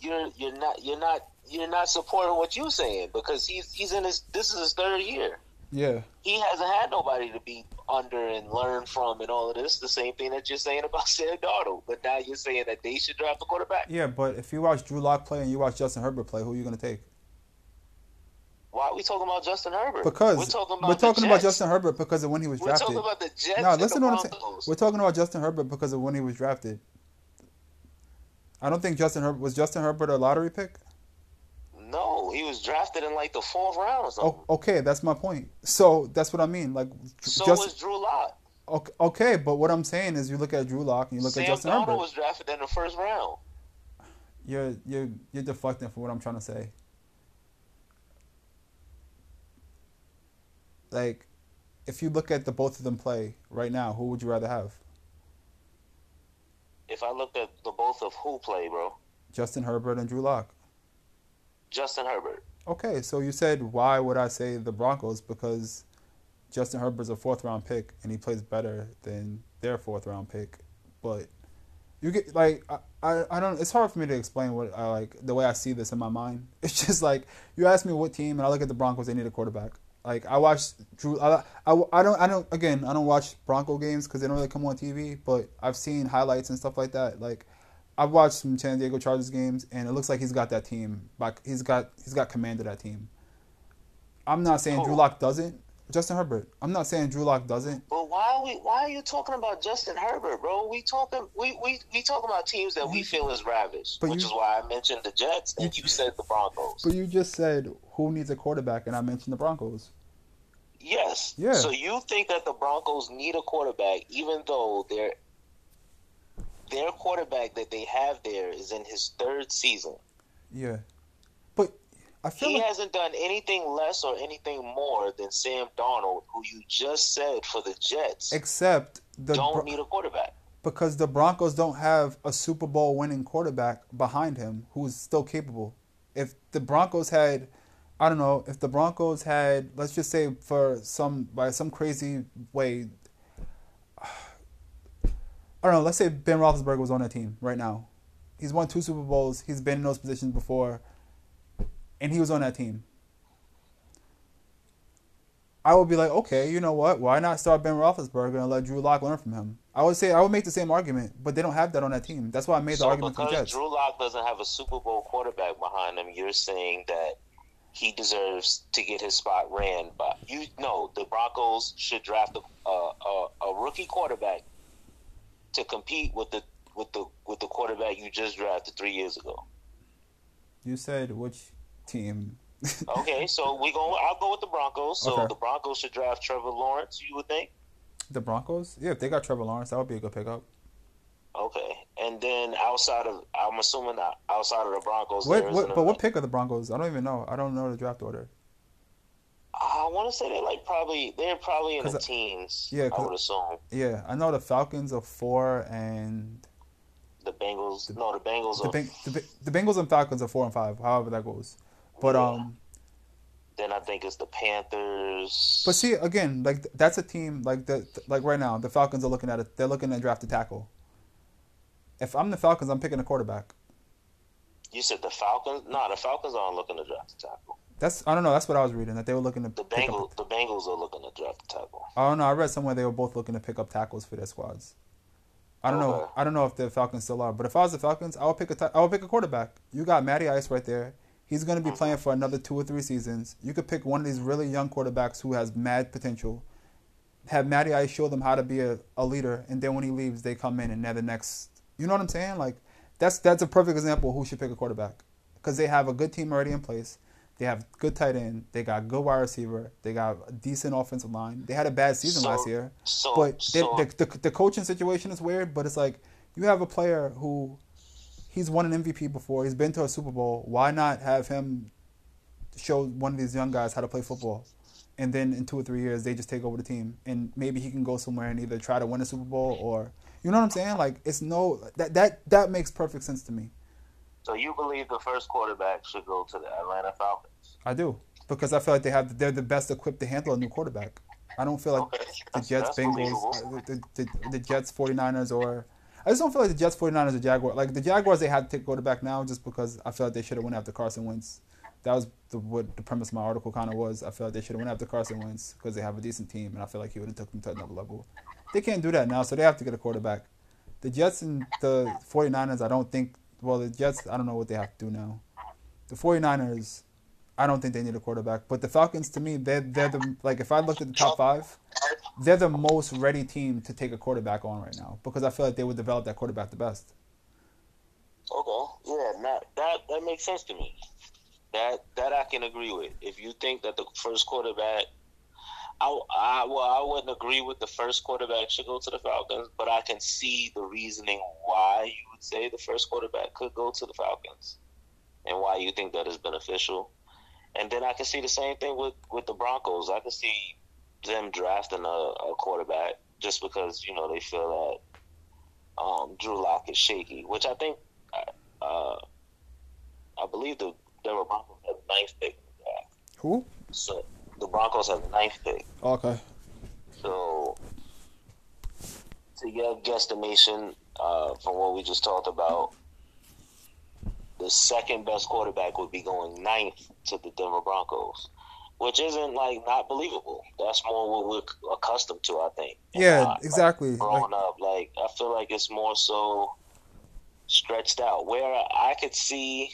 you're you're not you're not you're not supporting what you're saying because he's he's in his this is his third year. Yeah, He hasn't had nobody to be under and learn from and all of this. The same thing that you're saying about [LAUGHS] Sam Darnold, but now you're saying that they should draft a quarterback. yeah. But if you watch Drew Lock play and you watch Justin Herbert play, who are you gonna take? Why are we talking about Justin Herbert? Because we're talking about, we're talking about Justin Herbert because of when he was We're drafted. talking about the Jets. No, and listen the to what I'm saying. We're talking about Justin Herbert because of when he was drafted. I don't think Justin Herbert was Justin Herbert a lottery pick. No, he was drafted in like the fourth round or something. Oh, okay, that's my point. So that's what I mean. Like, so just was Drew Lock. okay, okay, but what I'm saying is, you look at Drew Lock and you look Sam at Justin Darnold Herbert. was drafted in the first round. You're you're you're deflecting from what I'm trying to say. Like, if you look at the both of them play right now, who would you rather have? If I looked at the both of who play, bro, Justin Herbert and Drew Lock. Justin Herbert. Okay, so you said why would I say the Broncos? Because Justin Herbert's a fourth round pick and he plays better than their fourth round pick. But you get like I, I, I don't it's hard for me to explain what I like the way I see this in my mind. [LAUGHS] It's just like you ask me what team and I look at the Broncos, they need a quarterback. Like I watched Drew I, I, I don't I don't again I don't watch Bronco games because they don't really come on TV, but I've seen highlights and stuff like that. Like I've watched some San Diego Chargers games, and it looks like he's got that team. Like he's got he's got command of that team. I'm not saying Drew Lock doesn't. Justin Herbert. I'm not saying Drew Lock doesn't. But why are we? Why are you talking about Justin Herbert, bro? We talking we we we talking about teams that we feel is ravaged, But which you- is why I mentioned the Jets and you said the Broncos. But you just said who needs a quarterback, and I mentioned the Broncos. Yes. Yeah. So you think that the Broncos need a quarterback, even though their their quarterback that they have there is in his third season. Yeah, but I feel He like hasn't done anything less or anything more than Sam Donald, who you just said for the Jets except the don't Bro- need a quarterback. because the Broncos don't have a Super Bowl winning quarterback behind him who's still capable. If the Broncos had, I don't know, if the Broncos had, let's just say for some by some crazy way, I don't know, let's say Ben Roethlisberger was on that team right now. He's won two Super Bowls. He's been in those positions before, and he was on that team. I would be like, okay, you know what? Why not start Ben Roethlisberger and let Drew Lock learn from him? I would say I would make the same argument, but they don't have that on that team. That's why I made the So argument for because Jets. Drew Lock doesn't have a Super Bowl quarterback behind him, you're saying that he deserves to get his spot ran by you. No, the Broncos should draft a, a, a rookie quarterback to compete with the with the with the quarterback you just drafted three years ago. You said which team? [LAUGHS] Okay, so we go. I'll go with the Broncos. So Okay. the Broncos should draft Trevor Lawrence. You would think. the Broncos? Yeah, if they got Trevor Lawrence, that would be a good pickup. Okay, and then outside of, I'm assuming outside of the Broncos, What, what, but what pick are the Broncos? I don't even know. I don't know the draft order. I want to say they're like probably they're probably in the teens. yeah, I would assume Yeah, I know the Falcons are four and the Bengals. no, the Bengals the, are. Beng- the, the Bengals and Falcons are four and five. However that goes. But Yeah. um, then I think it's the Panthers. but see again, like that's a team like the like right now the Falcons are looking at it. They're looking to draft a tackle. If I'm the Falcons, I'm picking a quarterback. you said the Falcons. No, the Falcons aren't looking to draft a tackle. That's I don't know. That's what I was reading that they were looking to The pick up. Bengals. The Bengals are looking to draft a tackle. I don't know. I read somewhere they were both looking to pick up tackles for their squads. I don't know. I don't know if the Falcons still are, but if I was the Falcons, I would pick a would pick a quarterback. You got Matty Ice right there. He's going to be mm-hmm. playing for another two or three seasons. You could pick one of these really young quarterbacks who has mad potential. Have Matty Ice show them how to be a, a leader, and then when he leaves, they come in and they're the next. You know what I'm saying? Like that's that's a perfect example of who should pick a quarterback because they have a good team already in place. They have good tight end. They got good wide receiver. They got a decent offensive line. They had a bad season So- last year, So, but they- so the, the the coaching situation is weird. But it's like you have a player who he's won an MVP before. He's been to a Super Bowl. Why not have him show one of these young guys how to play football? And then in two or three years, they just take over the team, and maybe he can go somewhere and either try to win a Super Bowl or you know what I'm saying? Like it's no that that that makes perfect sense to me. So you believe the first quarterback should go to the Atlanta Falcons? I do because I feel like they have they're the best equipped to handle a new quarterback. I don't feel like Okay, the Jets, Bengals, uh, the, the, the Jets, 49ers, or I just don't feel like the Jets, 49ers, or Jaguars. Like the Jaguars, they had to take quarterback now just because I feel like they should have went after Carson Wentz. That was the, what the premise of my article kind of was. I feel like they should have went after Carson Wentz because they have a decent team, and I feel like he would have took them to another level. They can't do that now, so they have to get a quarterback. The Jets and the 49ers, I don't think. Well, the Jets, I don't know what they have to do now. The 49ers, I don't think they need a quarterback. But the Falcons, to me, they're they're the like if I looked at the top five, they're the most ready team to take a quarterback on right now because I feel like they would develop that quarterback the best. Okay, yeah, that that that makes sense to me. That that I can agree with. If you think that the first quarterback, I, I well, I wouldn't agree with the first quarterback should go to the Falcons, but I can see the reasoning why you would say the first quarterback could go to the Falcons, and why you think that is beneficial. And then I can see the same thing with with the Broncos. I can see them drafting a, a quarterback just because you know they feel that um, Drew Lock is shaky, which I think uh, I believe the Denver Broncos have the ninth pick. in the draft. Who? So the Broncos have the ninth pick. Okay. So to your guesstimation uh, from what we just talked about, the second best quarterback would be going ninth to the Denver Broncos, which isn't like not believable. That's more what we're accustomed to, I think. Yeah, not, like, exactly. growing Like, up, like I feel like it's more so stretched out. Where I could see,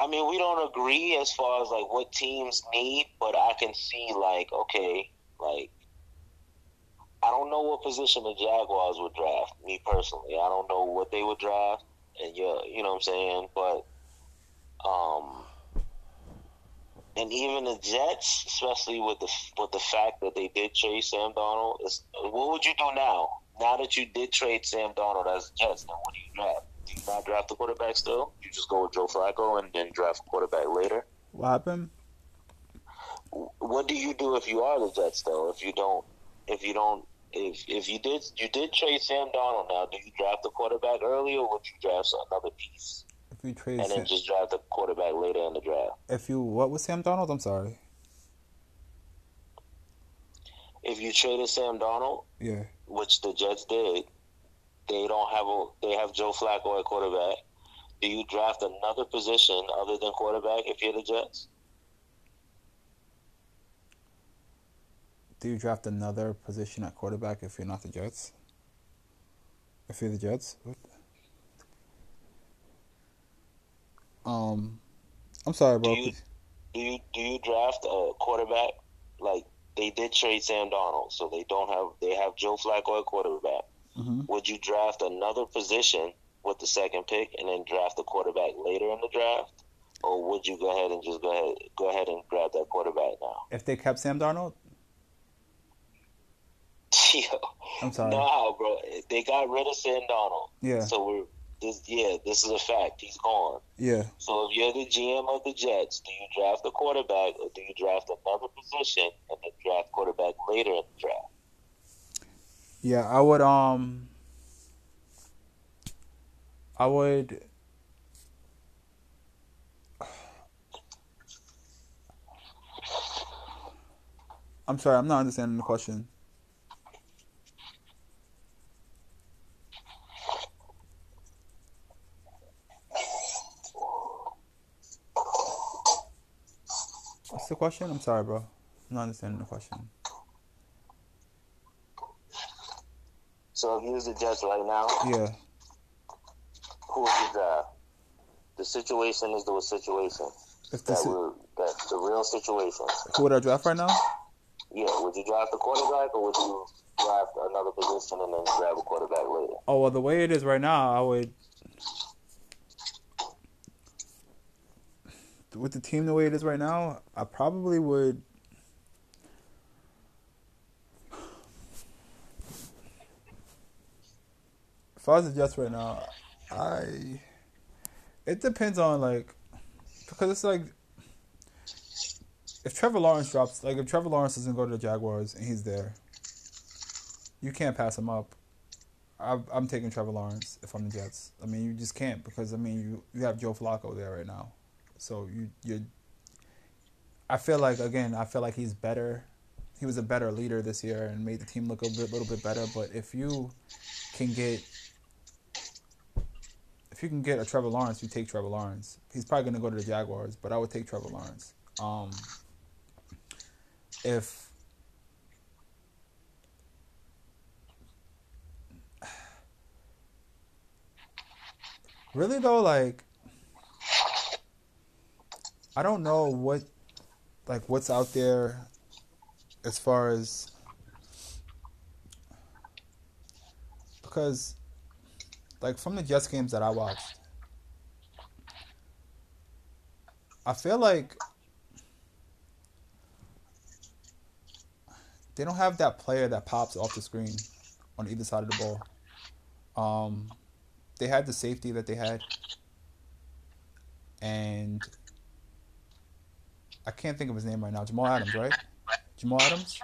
I mean, we don't agree as far as like what teams need, but I can see like okay, like I don't know what position the Jaguars would draft. Me personally, I don't know what they would draft, and yeah, you know what I'm saying. But, um, and even the Jets, especially with the with the fact that they did trade Sam Donald, what would you do now? Now that you did trade Sam Donald as Jets, then what do you draft? Do you not draft the quarterback still? You just go with Joe Flacco and then draft a quarterback later. What happened? What do you do if you are the Jets though? If you don't, if you don't, if if you did you did trade Sam Donald now, do you draft the quarterback early or would you draft another piece If you trade, and then just draft the quarterback later in the draft? if you what was Sam Donald? I'm sorry. If you traded Sam Donald, Yeah. which the Jets did, they don't have a they have Joe Flacco at quarterback. Do you draft another position other than quarterback if you're the Jets? Do you draft another position at quarterback if you're not the Jets? If you're the Jets? What? Um, I'm sorry, bro. Do you- Do you do you draft a quarterback like they did trade Sam Darnold, so they don't have they have Joe Flacco at quarterback. Hmm Would you draft another position with the second pick and then draft a quarterback later in the draft, or would you go ahead and just go ahead go ahead and grab that quarterback now? If they kept Sam Darnold, [LAUGHS] Yo, I'm sorry. no, bro, they got rid of Sam Darnold, Yeah, so we're this yeah, this is a fact. He's gone. yeah. So if you're the GM of the Jets, do you draft a quarterback or do you draft another position and then draft quarterback later in the draft? Yeah, I would um I would I'm sorry, I'm not understanding the question. What's the question? I'm sorry, bro. I'm not understanding the question. So if you was the judge right now, Yeah. who would you draft? The situation is the situation. If That will that's the real situation. who would I draft right now? Yeah, would you draft the quarterback or would you draft another position and then grab a quarterback later? Oh well, the way it is right now, I would. With the team the way it is right now, I probably would. If I was the Jets right now, I. It depends on like, because it's like. If Trevor Lawrence drops, like if Trevor Lawrence doesn't go to the Jaguars and he's there, you can't pass him up. I'm, I'm taking Trevor Lawrence if I'm the Jets. I mean, you just can't because I mean you you have Joe Flacco there right now, so you you. I feel like again, I feel like he's better. He was a better leader this year and made the team look a bit, little bit better. But if you can get, if you can get a Trevor Lawrence, you take Trevor Lawrence. He's probably gonna go to the Jaguars, but I would take Trevor Lawrence. Um, if Really though, like I don't know what like what's out there as far as because like from the Jets games that I watched, I feel like they don't have that player that pops off the screen on either side of the ball. Um, they had the safety that they had, and I can't think of his name right now. Jamal Adams, right? Jamal Adams.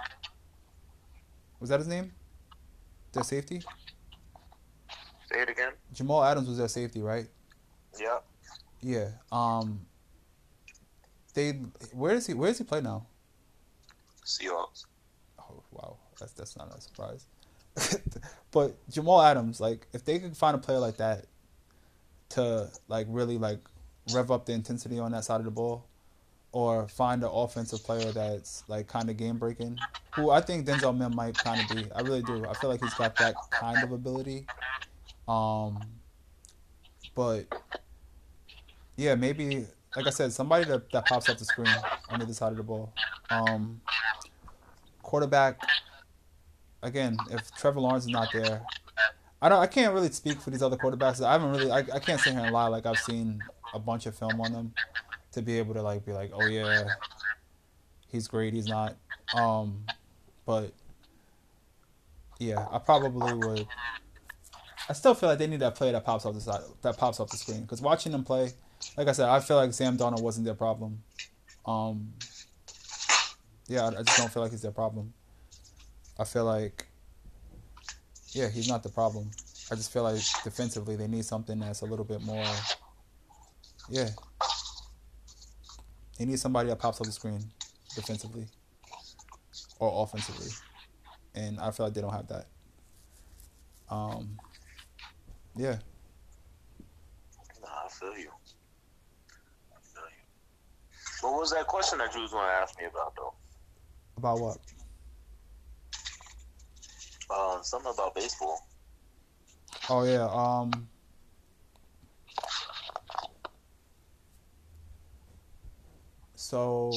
Was that his name? Their safety. Say it again. Jamal Adams was their safety, right? Yeah. Yeah. Um. They where does he where does he play now? Seahawks. Oh wow, that's that's not a surprise. [LAUGHS] but Jamal Adams, like if they could find a player like that to like really like rev up the intensity on that side of the ball, or find an offensive player that's like kind of game breaking, who I think Denzel Mims might kind of be. I really do. I feel like he's got that kind of ability. Um, but yeah, maybe like I said, somebody that, that pops off the screen on the other side of the ball. Um, quarterback. again, if Trevor Lawrence is not there, I don't. I can't really speak for these other quarterbacks. I haven't really. I, I can't sit here and lie like I've seen a bunch of film on them to be able to like be like, oh yeah, he's great. He's not. Um, but yeah, I probably would. I still feel like they need that play that pops off the side, that pops off the screen. Because watching them play, like I said, I feel like Sam Darnold wasn't their problem. Um, yeah, I, I just don't feel like he's their problem. I feel like, yeah, he's not the problem. I just feel like defensively they need something that's a little bit more, yeah. They need somebody that pops off the screen defensively or offensively, and I feel like they don't have that. Um, yeah. Nah, I feel you. I feel you. What was that question that you was going to ask me about, though? About what? Uh, something about baseball. Oh yeah. Um. So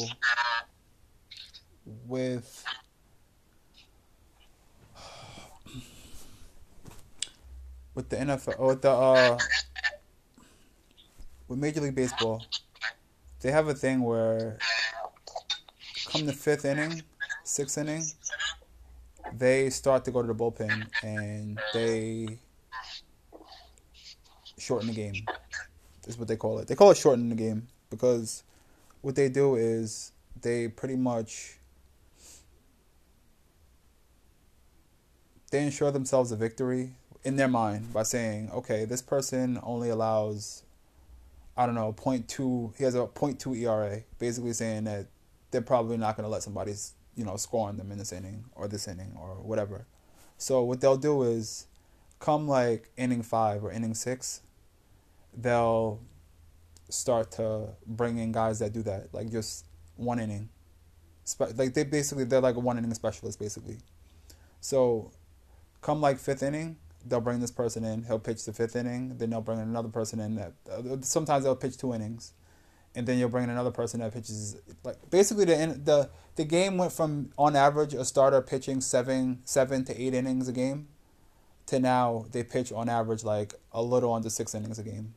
with with the NFL or with the uh with Major League Baseball, they have a thing where come the fifth inning, sixth inning, they start to go to the bullpen and they shorten the game. Is what they call it. They call it shorten the game because what they do is they pretty much they ensure themselves a victory in their mind by saying, okay, this person only allows, I don't know, 0.2, he has a 0.2 ERA, basically saying that they're probably not going to let somebody, you know, score on them in this inning or this inning or whatever. So what they'll do is come like inning five or inning six, they'll start to bring in guys that do that, like just one inning. Like they basically, they're like a one inning specialist, basically. So come like fifth inning, they'll bring this person in. He'll pitch the fifth inning. Then they'll bring in another person in. That uh, sometimes they'll pitch two innings, and then you'll bring in another person that pitches like basically the the the game went from on average a starter pitching seven seven to eight innings a game, to now they pitch on average like a little under six innings a game.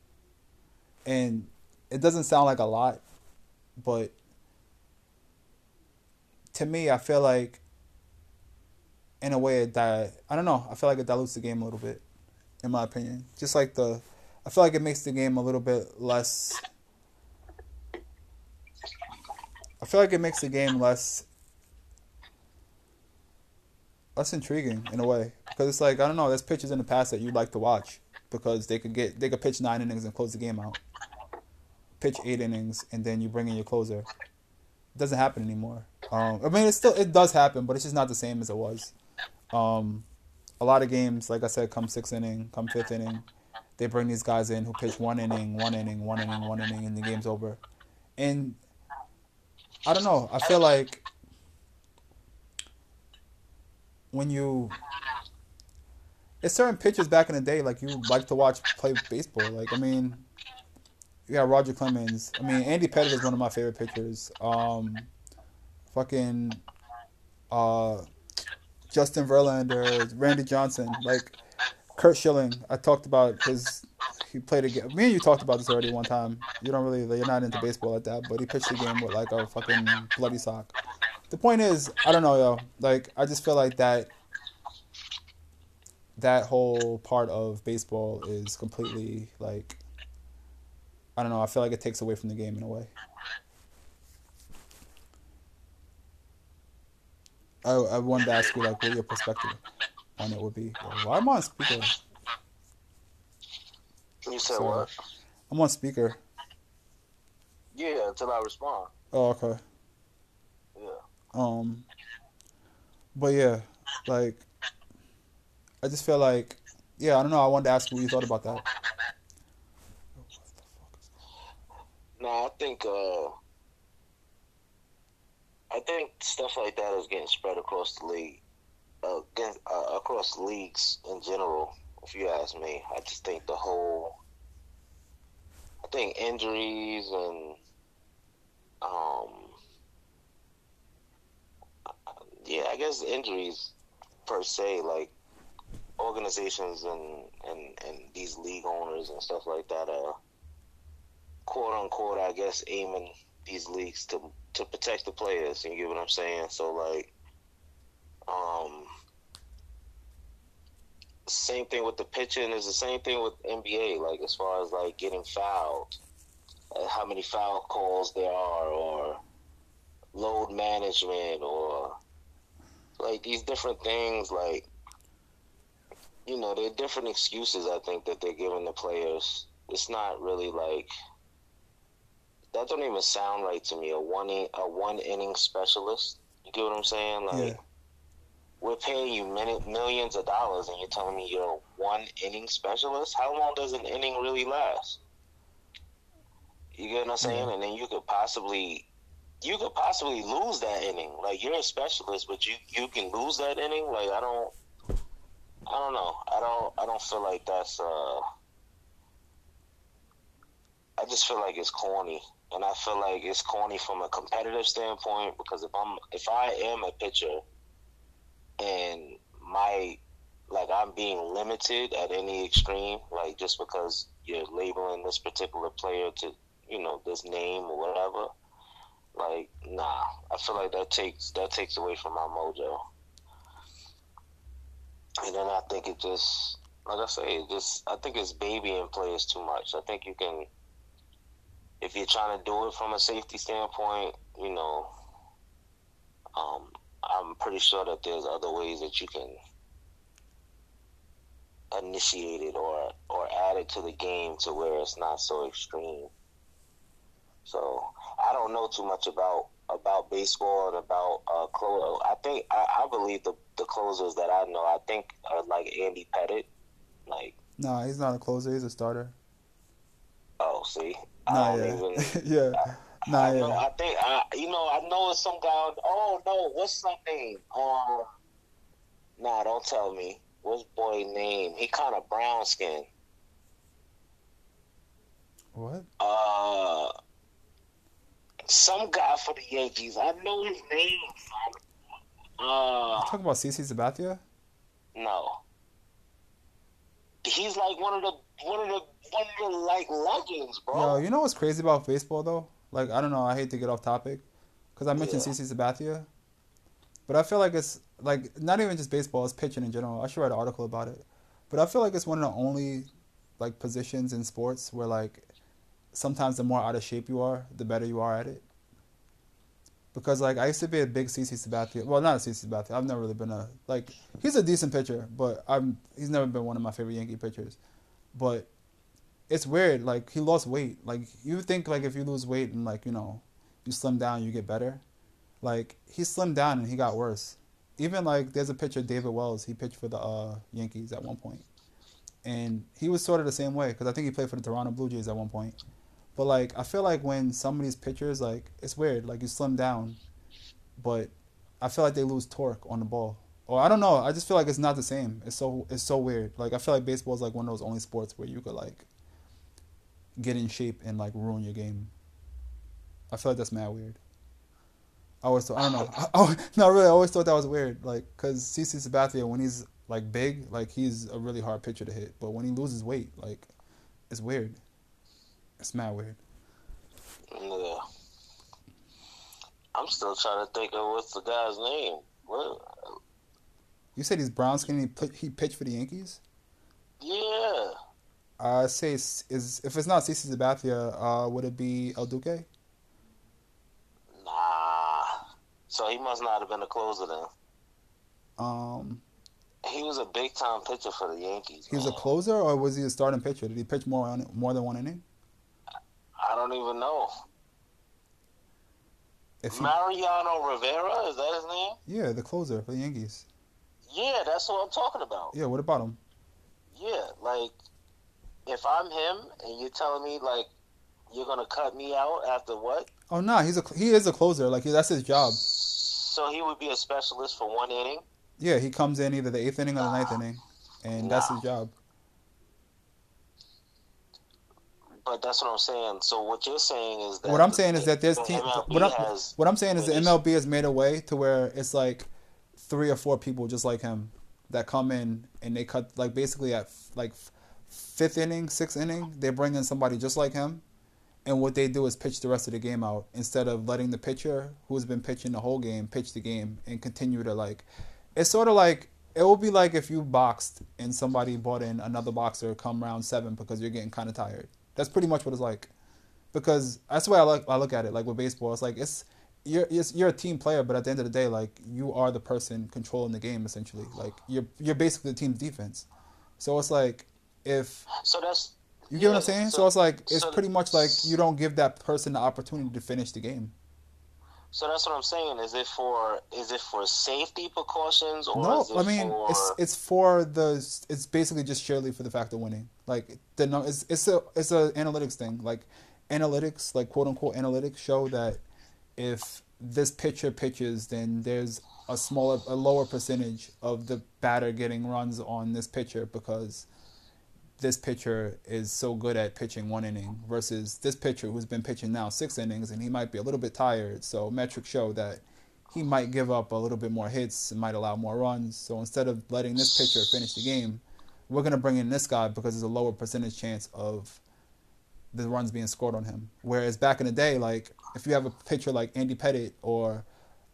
And it doesn't sound like a lot, but to me, I feel like in a way that I don't know. I feel like it dilutes the game a little bit, in my opinion. Just like the, I feel like it makes the game a little bit less. I feel like it makes the game less less intriguing in a way because it's like I don't know. There's pitches in the past that you'd like to watch because they could get they could pitch nine innings and close the game out. Pitch eight innings and then you bring in your closer. It doesn't happen anymore. Um, I mean, it still it does happen, but it's just not the same as it was. Um, a lot of games, like I said, come sixth inning, come fifth inning, they bring these guys in who pitch one inning, one inning, one inning, one inning, and the game's over. And I don't know. I feel like when you it's certain pitchers back in the day like you like to watch play baseball. Like I mean, you got Roger Clemens. I mean, Andy Pettitte is one of my favorite pitchers. Um, fucking uh, Justin Verlander, Randy Johnson, like Curt Schilling. I talked about his. He played a game. Me and you talked about this already one time. You don't really, you're not into baseball like that, but he pitched the game with like a fucking bloody sock. The point is, I don't know, yo. Like, I just feel like that. That whole part of baseball is completely like. I don't know. I feel like it takes away from the game in a way. I, I wanted to ask you like what your perspective on it would be. Why am I on speaker? You said Sorry. what? I'm on speaker. Yeah, until I respond. Oh, okay. Yeah. Um. But yeah, like, I just feel like, yeah, I don't know. I wanted to ask you what you thought about that. No, I think uh, I think stuff like that is getting spread across the league, uh, uh, across leagues in general. If you ask me, I just think the whole, I think injuries and, um, yeah, I guess injuries per se. Like organizations and and and these league owners and stuff like that are quote unquote, I guess, aiming these leagues to to protect the players. You get what I'm saying? So like, um, same thing with the pitching is the same thing with NBA. Like as far as like getting fouled, uh, how many foul calls there are, or load management, or like these different things. Like you know, there are different excuses. I think that they're giving the players. It's not really like that. Don't even sound right to me. A one in, a one inning specialist. You get what I'm saying? Like Yeah. we're paying you many, millions of dollars, and you're telling me you're a one inning specialist. How long does an inning really last? You get what I'm saying? Yeah. And then you could possibly. You could possibly lose that inning. Like you're a specialist, but you you can lose that inning. Like I don't, I don't know. I don't. I don't feel like that's. uh I just feel like it's corny, and I feel like it's corny from a competitive standpoint because if I'm if I am a pitcher, and my like I'm being limited at any extreme, like just because you're labeling this particular player to you know this name or whatever. Like nah, I feel like that takes that takes away from my mojo. And then I think it just, like I say, it just I think it's babying players too much. I think you can, if you're trying to do it from a safety standpoint, you know, um, I'm pretty sure that there's other ways that you can initiate it or or add it to the game to where it's not so extreme. So I don't know too much about about baseball and about uh, close. I think I, I believe the the closers that I know. I think are like Andy Pettitte. Like Nah, he's not a closer. He's a starter. oh, see, Nah, yeah, even. [LAUGHS] yeah. Nah, I know. yeah. I think I, you know. I know it's some guy. On, oh no, what's his name? Um, nah, don't tell me. What's boy name? He kind of brown skin. What? Uh, some guy for the Yankees. I know his name. Uh, Talk about CC Sabathia. no. He's like one of the one of the one of the like legends, Yo, you know what's crazy about baseball though? Like, I don't know. I hate to get off topic because I mentioned Yeah. CC Sabathia, but I feel like it's like not even just baseball. It's pitching in general. I should write an article about it. But I feel like it's one of the only like positions in sports where like sometimes the more out of shape you are, the better you are at it. Because like I used to be a big CC Sabathia. Well, not a CC Sabathia. I've never really been a like he's a decent pitcher, but I'm he's never been one of my favorite Yankee pitchers. But it's weird. Like he lost weight. Like you think like if you lose weight and like you know you slim down, you get better. Like he slimmed down and he got worse. Even like there's a pitcher David Wells. He pitched for the uh, Yankees at one point, and he was sort of the same way because I think he played for the Toronto Blue Jays at one point. But like I feel like when some of these pitchers like it's weird. Like you slim down, but I feel like they lose torque on the ball. Or I don't know. I just feel like it's not the same. It's so it's so weird. Like I feel like baseball is like one of those only sports where you could like get in shape and like ruin your game. I feel like that's mad weird. I always thought, I don't know. [LAUGHS] I, I, no, really, I always thought that was weird. Like, cause CC Sabathia, when he's like big, like he's a really hard pitcher to hit. But when he loses weight, like, it's weird. It's mad weird. Yeah. I'm still trying to think of what's the guy's name. What? You said he's brown skin. He put, he pitched for the Yankees. Yeah. I say is if it's not CC Sabathia, uh, would it be El Duque? Nah. So he must not have been a closer then. Um, He was a big time pitcher for the Yankees. he was a closer or was he a starting pitcher? Did he pitch more on more than one inning? I don't even know. If he, Mariano Rivera, is that his name? yeah, the closer for the Yankees. Yeah, that's what I'm talking about. Yeah, what about him? Yeah, like if I'm him and you're telling me like you're gonna cut me out after what? Oh no, he's a he is a closer. Like that's his job. So he would be a specialist for one inning. Yeah, he comes in either the eighth inning or the ninth Nah. inning, and that's his job. But that's what I'm saying. So what you're saying is that What I'm saying is that there's the team. What I'm has what I'm saying is the MLB has made a way to where it's like three or four people just like him that come in and they cut like basically at like fifth inning, sixth inning, they bring in somebody just like him, and what they do is pitch the rest of the game out instead of letting the pitcher who's been pitching the whole game pitch the game and continue to like. It's sort of like it will be like if you boxed and somebody brought in another boxer come round seven because you're getting kind of tired. That's pretty much what it's like, because that's the way I look. I look at it. Like with baseball, it's like it's you're you're a team player, but at the end of the day, like you are the person controlling the game essentially. Like you're you're basically the team's defense. So it's like if So that's you get yeah, what I'm saying. So, so- it's like it's so- pretty much like you don't give that person the opportunity to finish the game. so that's what I'm saying. Is it for is it for safety precautions or No, I mean for it's it's for the it's basically just surely for the fact of winning. Like the no, it's it's a it's a analytics thing. Like analytics, like quote unquote analytics, show that if this pitcher pitches, then there's a smaller, a lower percentage of the batter getting runs on this pitcher because this pitcher is so good at pitching one inning versus this pitcher who's been pitching now six innings and he might be a little bit tired. So metrics show that he might give up a little bit more hits and might allow more runs. So instead of letting this pitcher finish the game, we're gonna bring in this guy because there's a lower percentage chance of the runs being scored on him. Whereas back in the day, like if you have a pitcher like Andy Pettitte or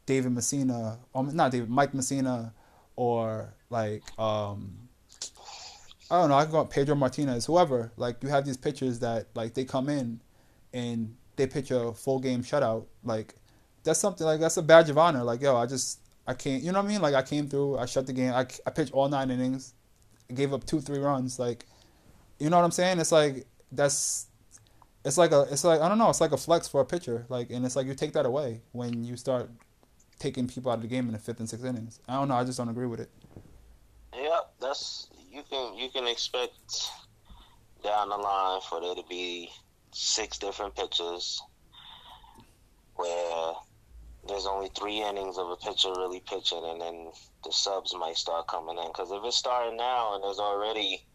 David Mussina, or not David, Mike Mussina, or like um, I don't know, I can go Pedro Martinez, whoever. Like you have these pitchers that like they come in and they pitch a full game shutout. Like that's something like that's a badge of honor. Like yo, I just I can't, you know what I mean? Like I came through, I shut the game, I I pitched all nine innings, gave up two three runs. Like you know what I'm saying? It's like that's it's like a it's like I don't know, it's like a flex for a pitcher. Like and it's like you take that away when you start taking people out of the game in the fifth and sixth innings. I don't know, I just don't agree with it. Yeah, that's you can you can expect down the line for there to be six different pitches where there's only three innings of a pitcher really pitching, and then the subs might start coming in. Because if it's starting now and there's already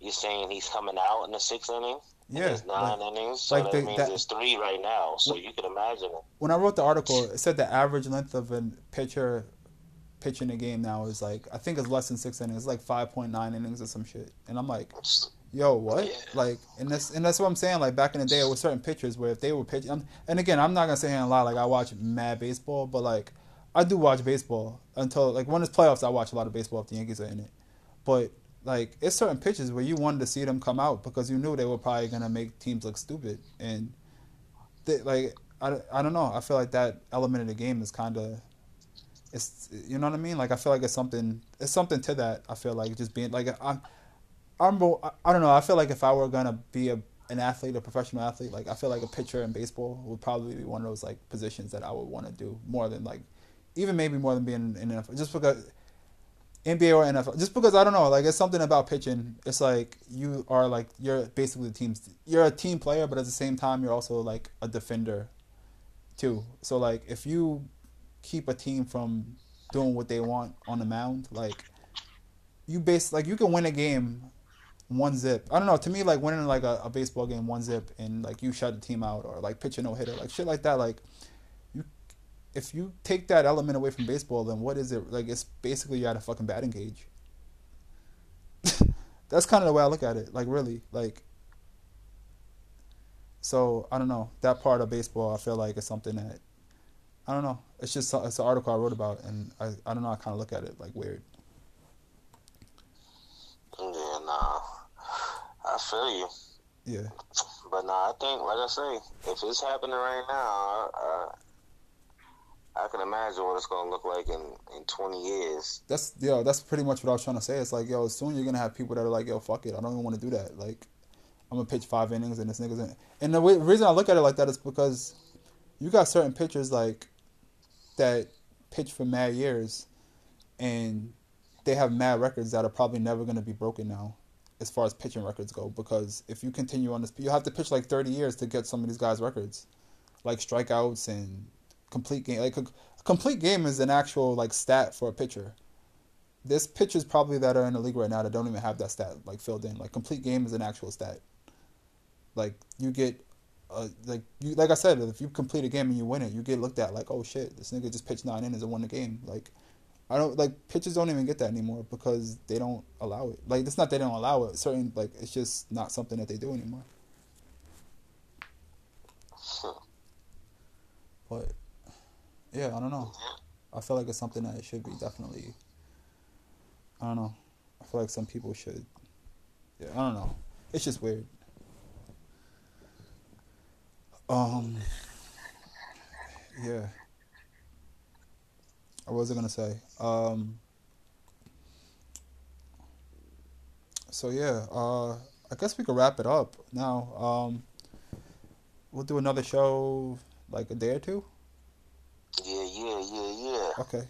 you're saying he's coming out in the sixth inning, Yeah. there's nine like- innings, so like that the- means that- there's three right now. So you can imagine it. when I wrote the article, it said the average length of a pitcher pitching a game now is like I think it's less than six innings, it's like five point nine innings or some shit. And I'm like, yo, what? Like, and that's and that's what I'm saying. Like back in the day, with certain pitchers where if they were pitching, and again, I'm not gonna say here and lie. Like I watch mad baseball, but like I do watch baseball until like when it's playoffs, I watch a lot of baseball if the Yankees are in it. But like it's certain pitches where you wanted to see them come out because you knew they were probably gonna make teams look stupid, and they, like I, I don't know. I feel like that element of the game is kind of it's you know what I mean. Like I feel like it's something it's something to that. I feel like just being like I'm I'm I- don't know. I feel like if I were gonna be a an athlete, a professional athlete, like I feel like a pitcher in baseball would probably be one of those like positions that I would want to do more than like even maybe more than being in NFL. Just because NBA or NFL, just because I don't know, like it's something about pitching. It's like you are like you're basically the team's. You're a team player, but at the same time, you're also like a defender, too. So like if you keep a team from doing what they want on the mound, like you base like you can win a game one zip. I don't know. To me, like winning like a, a baseball game one zip and like you shut the team out or like pitch a no hitter, like shit like that. Like you, if you take that element away from baseball, then what is it? Like it's basically you're at a fucking batting cage. [LAUGHS] That's kind of the way I look at it. Like really, like. So I don't know that part of baseball. I feel like it's something that I don't know. It's just it's an article I wrote about, and I I don't know. I kind of look at it like weird. Yeah, nah. I feel you. Yeah. But nah, I think, like I say, if it's happening right now, uh, I can imagine what it's going to look like in, in 20 years. That's yo. That's pretty much what I was trying to say. It's like yo, soon you're gonna have people that are like, yo, fuck it, I don't even want to do that. Like, I'm gonna pitch five innings and this nigga's in. And the way, reason I look at it like that is because you got certain pitchers like that pitch for mad years, and they have mad records that are probably never gonna be broken now, as far as pitching records go. Because if you continue on this, you have to pitch like 30 years to get some of these guys' records, like strikeouts and complete game. Like a, a complete game is an actual like stat for a pitcher there's pitchers probably that are in the league right now that don't even have that stat like filled in. Like complete game is an actual stat. Like you get, uh, like you like I said, if you complete a game and you win it, you get looked at like, oh shit, this nigga just pitched nine innings and won the game. Like I don't like pitchers don't even get that anymore because they don't allow it. Like it's not they don't allow it. Certain like it's just not something that they do anymore. But yeah, I don't know. I feel like it's something that it should be definitely. I don't know. I feel like some people should. Yeah, I don't know. It's just weird. Um. Yeah. What was I gonna say? Um. So yeah, uh, I guess we could wrap it up now. Um, we'll do another show like a day or two. Yeah, yeah, yeah, yeah. Okay.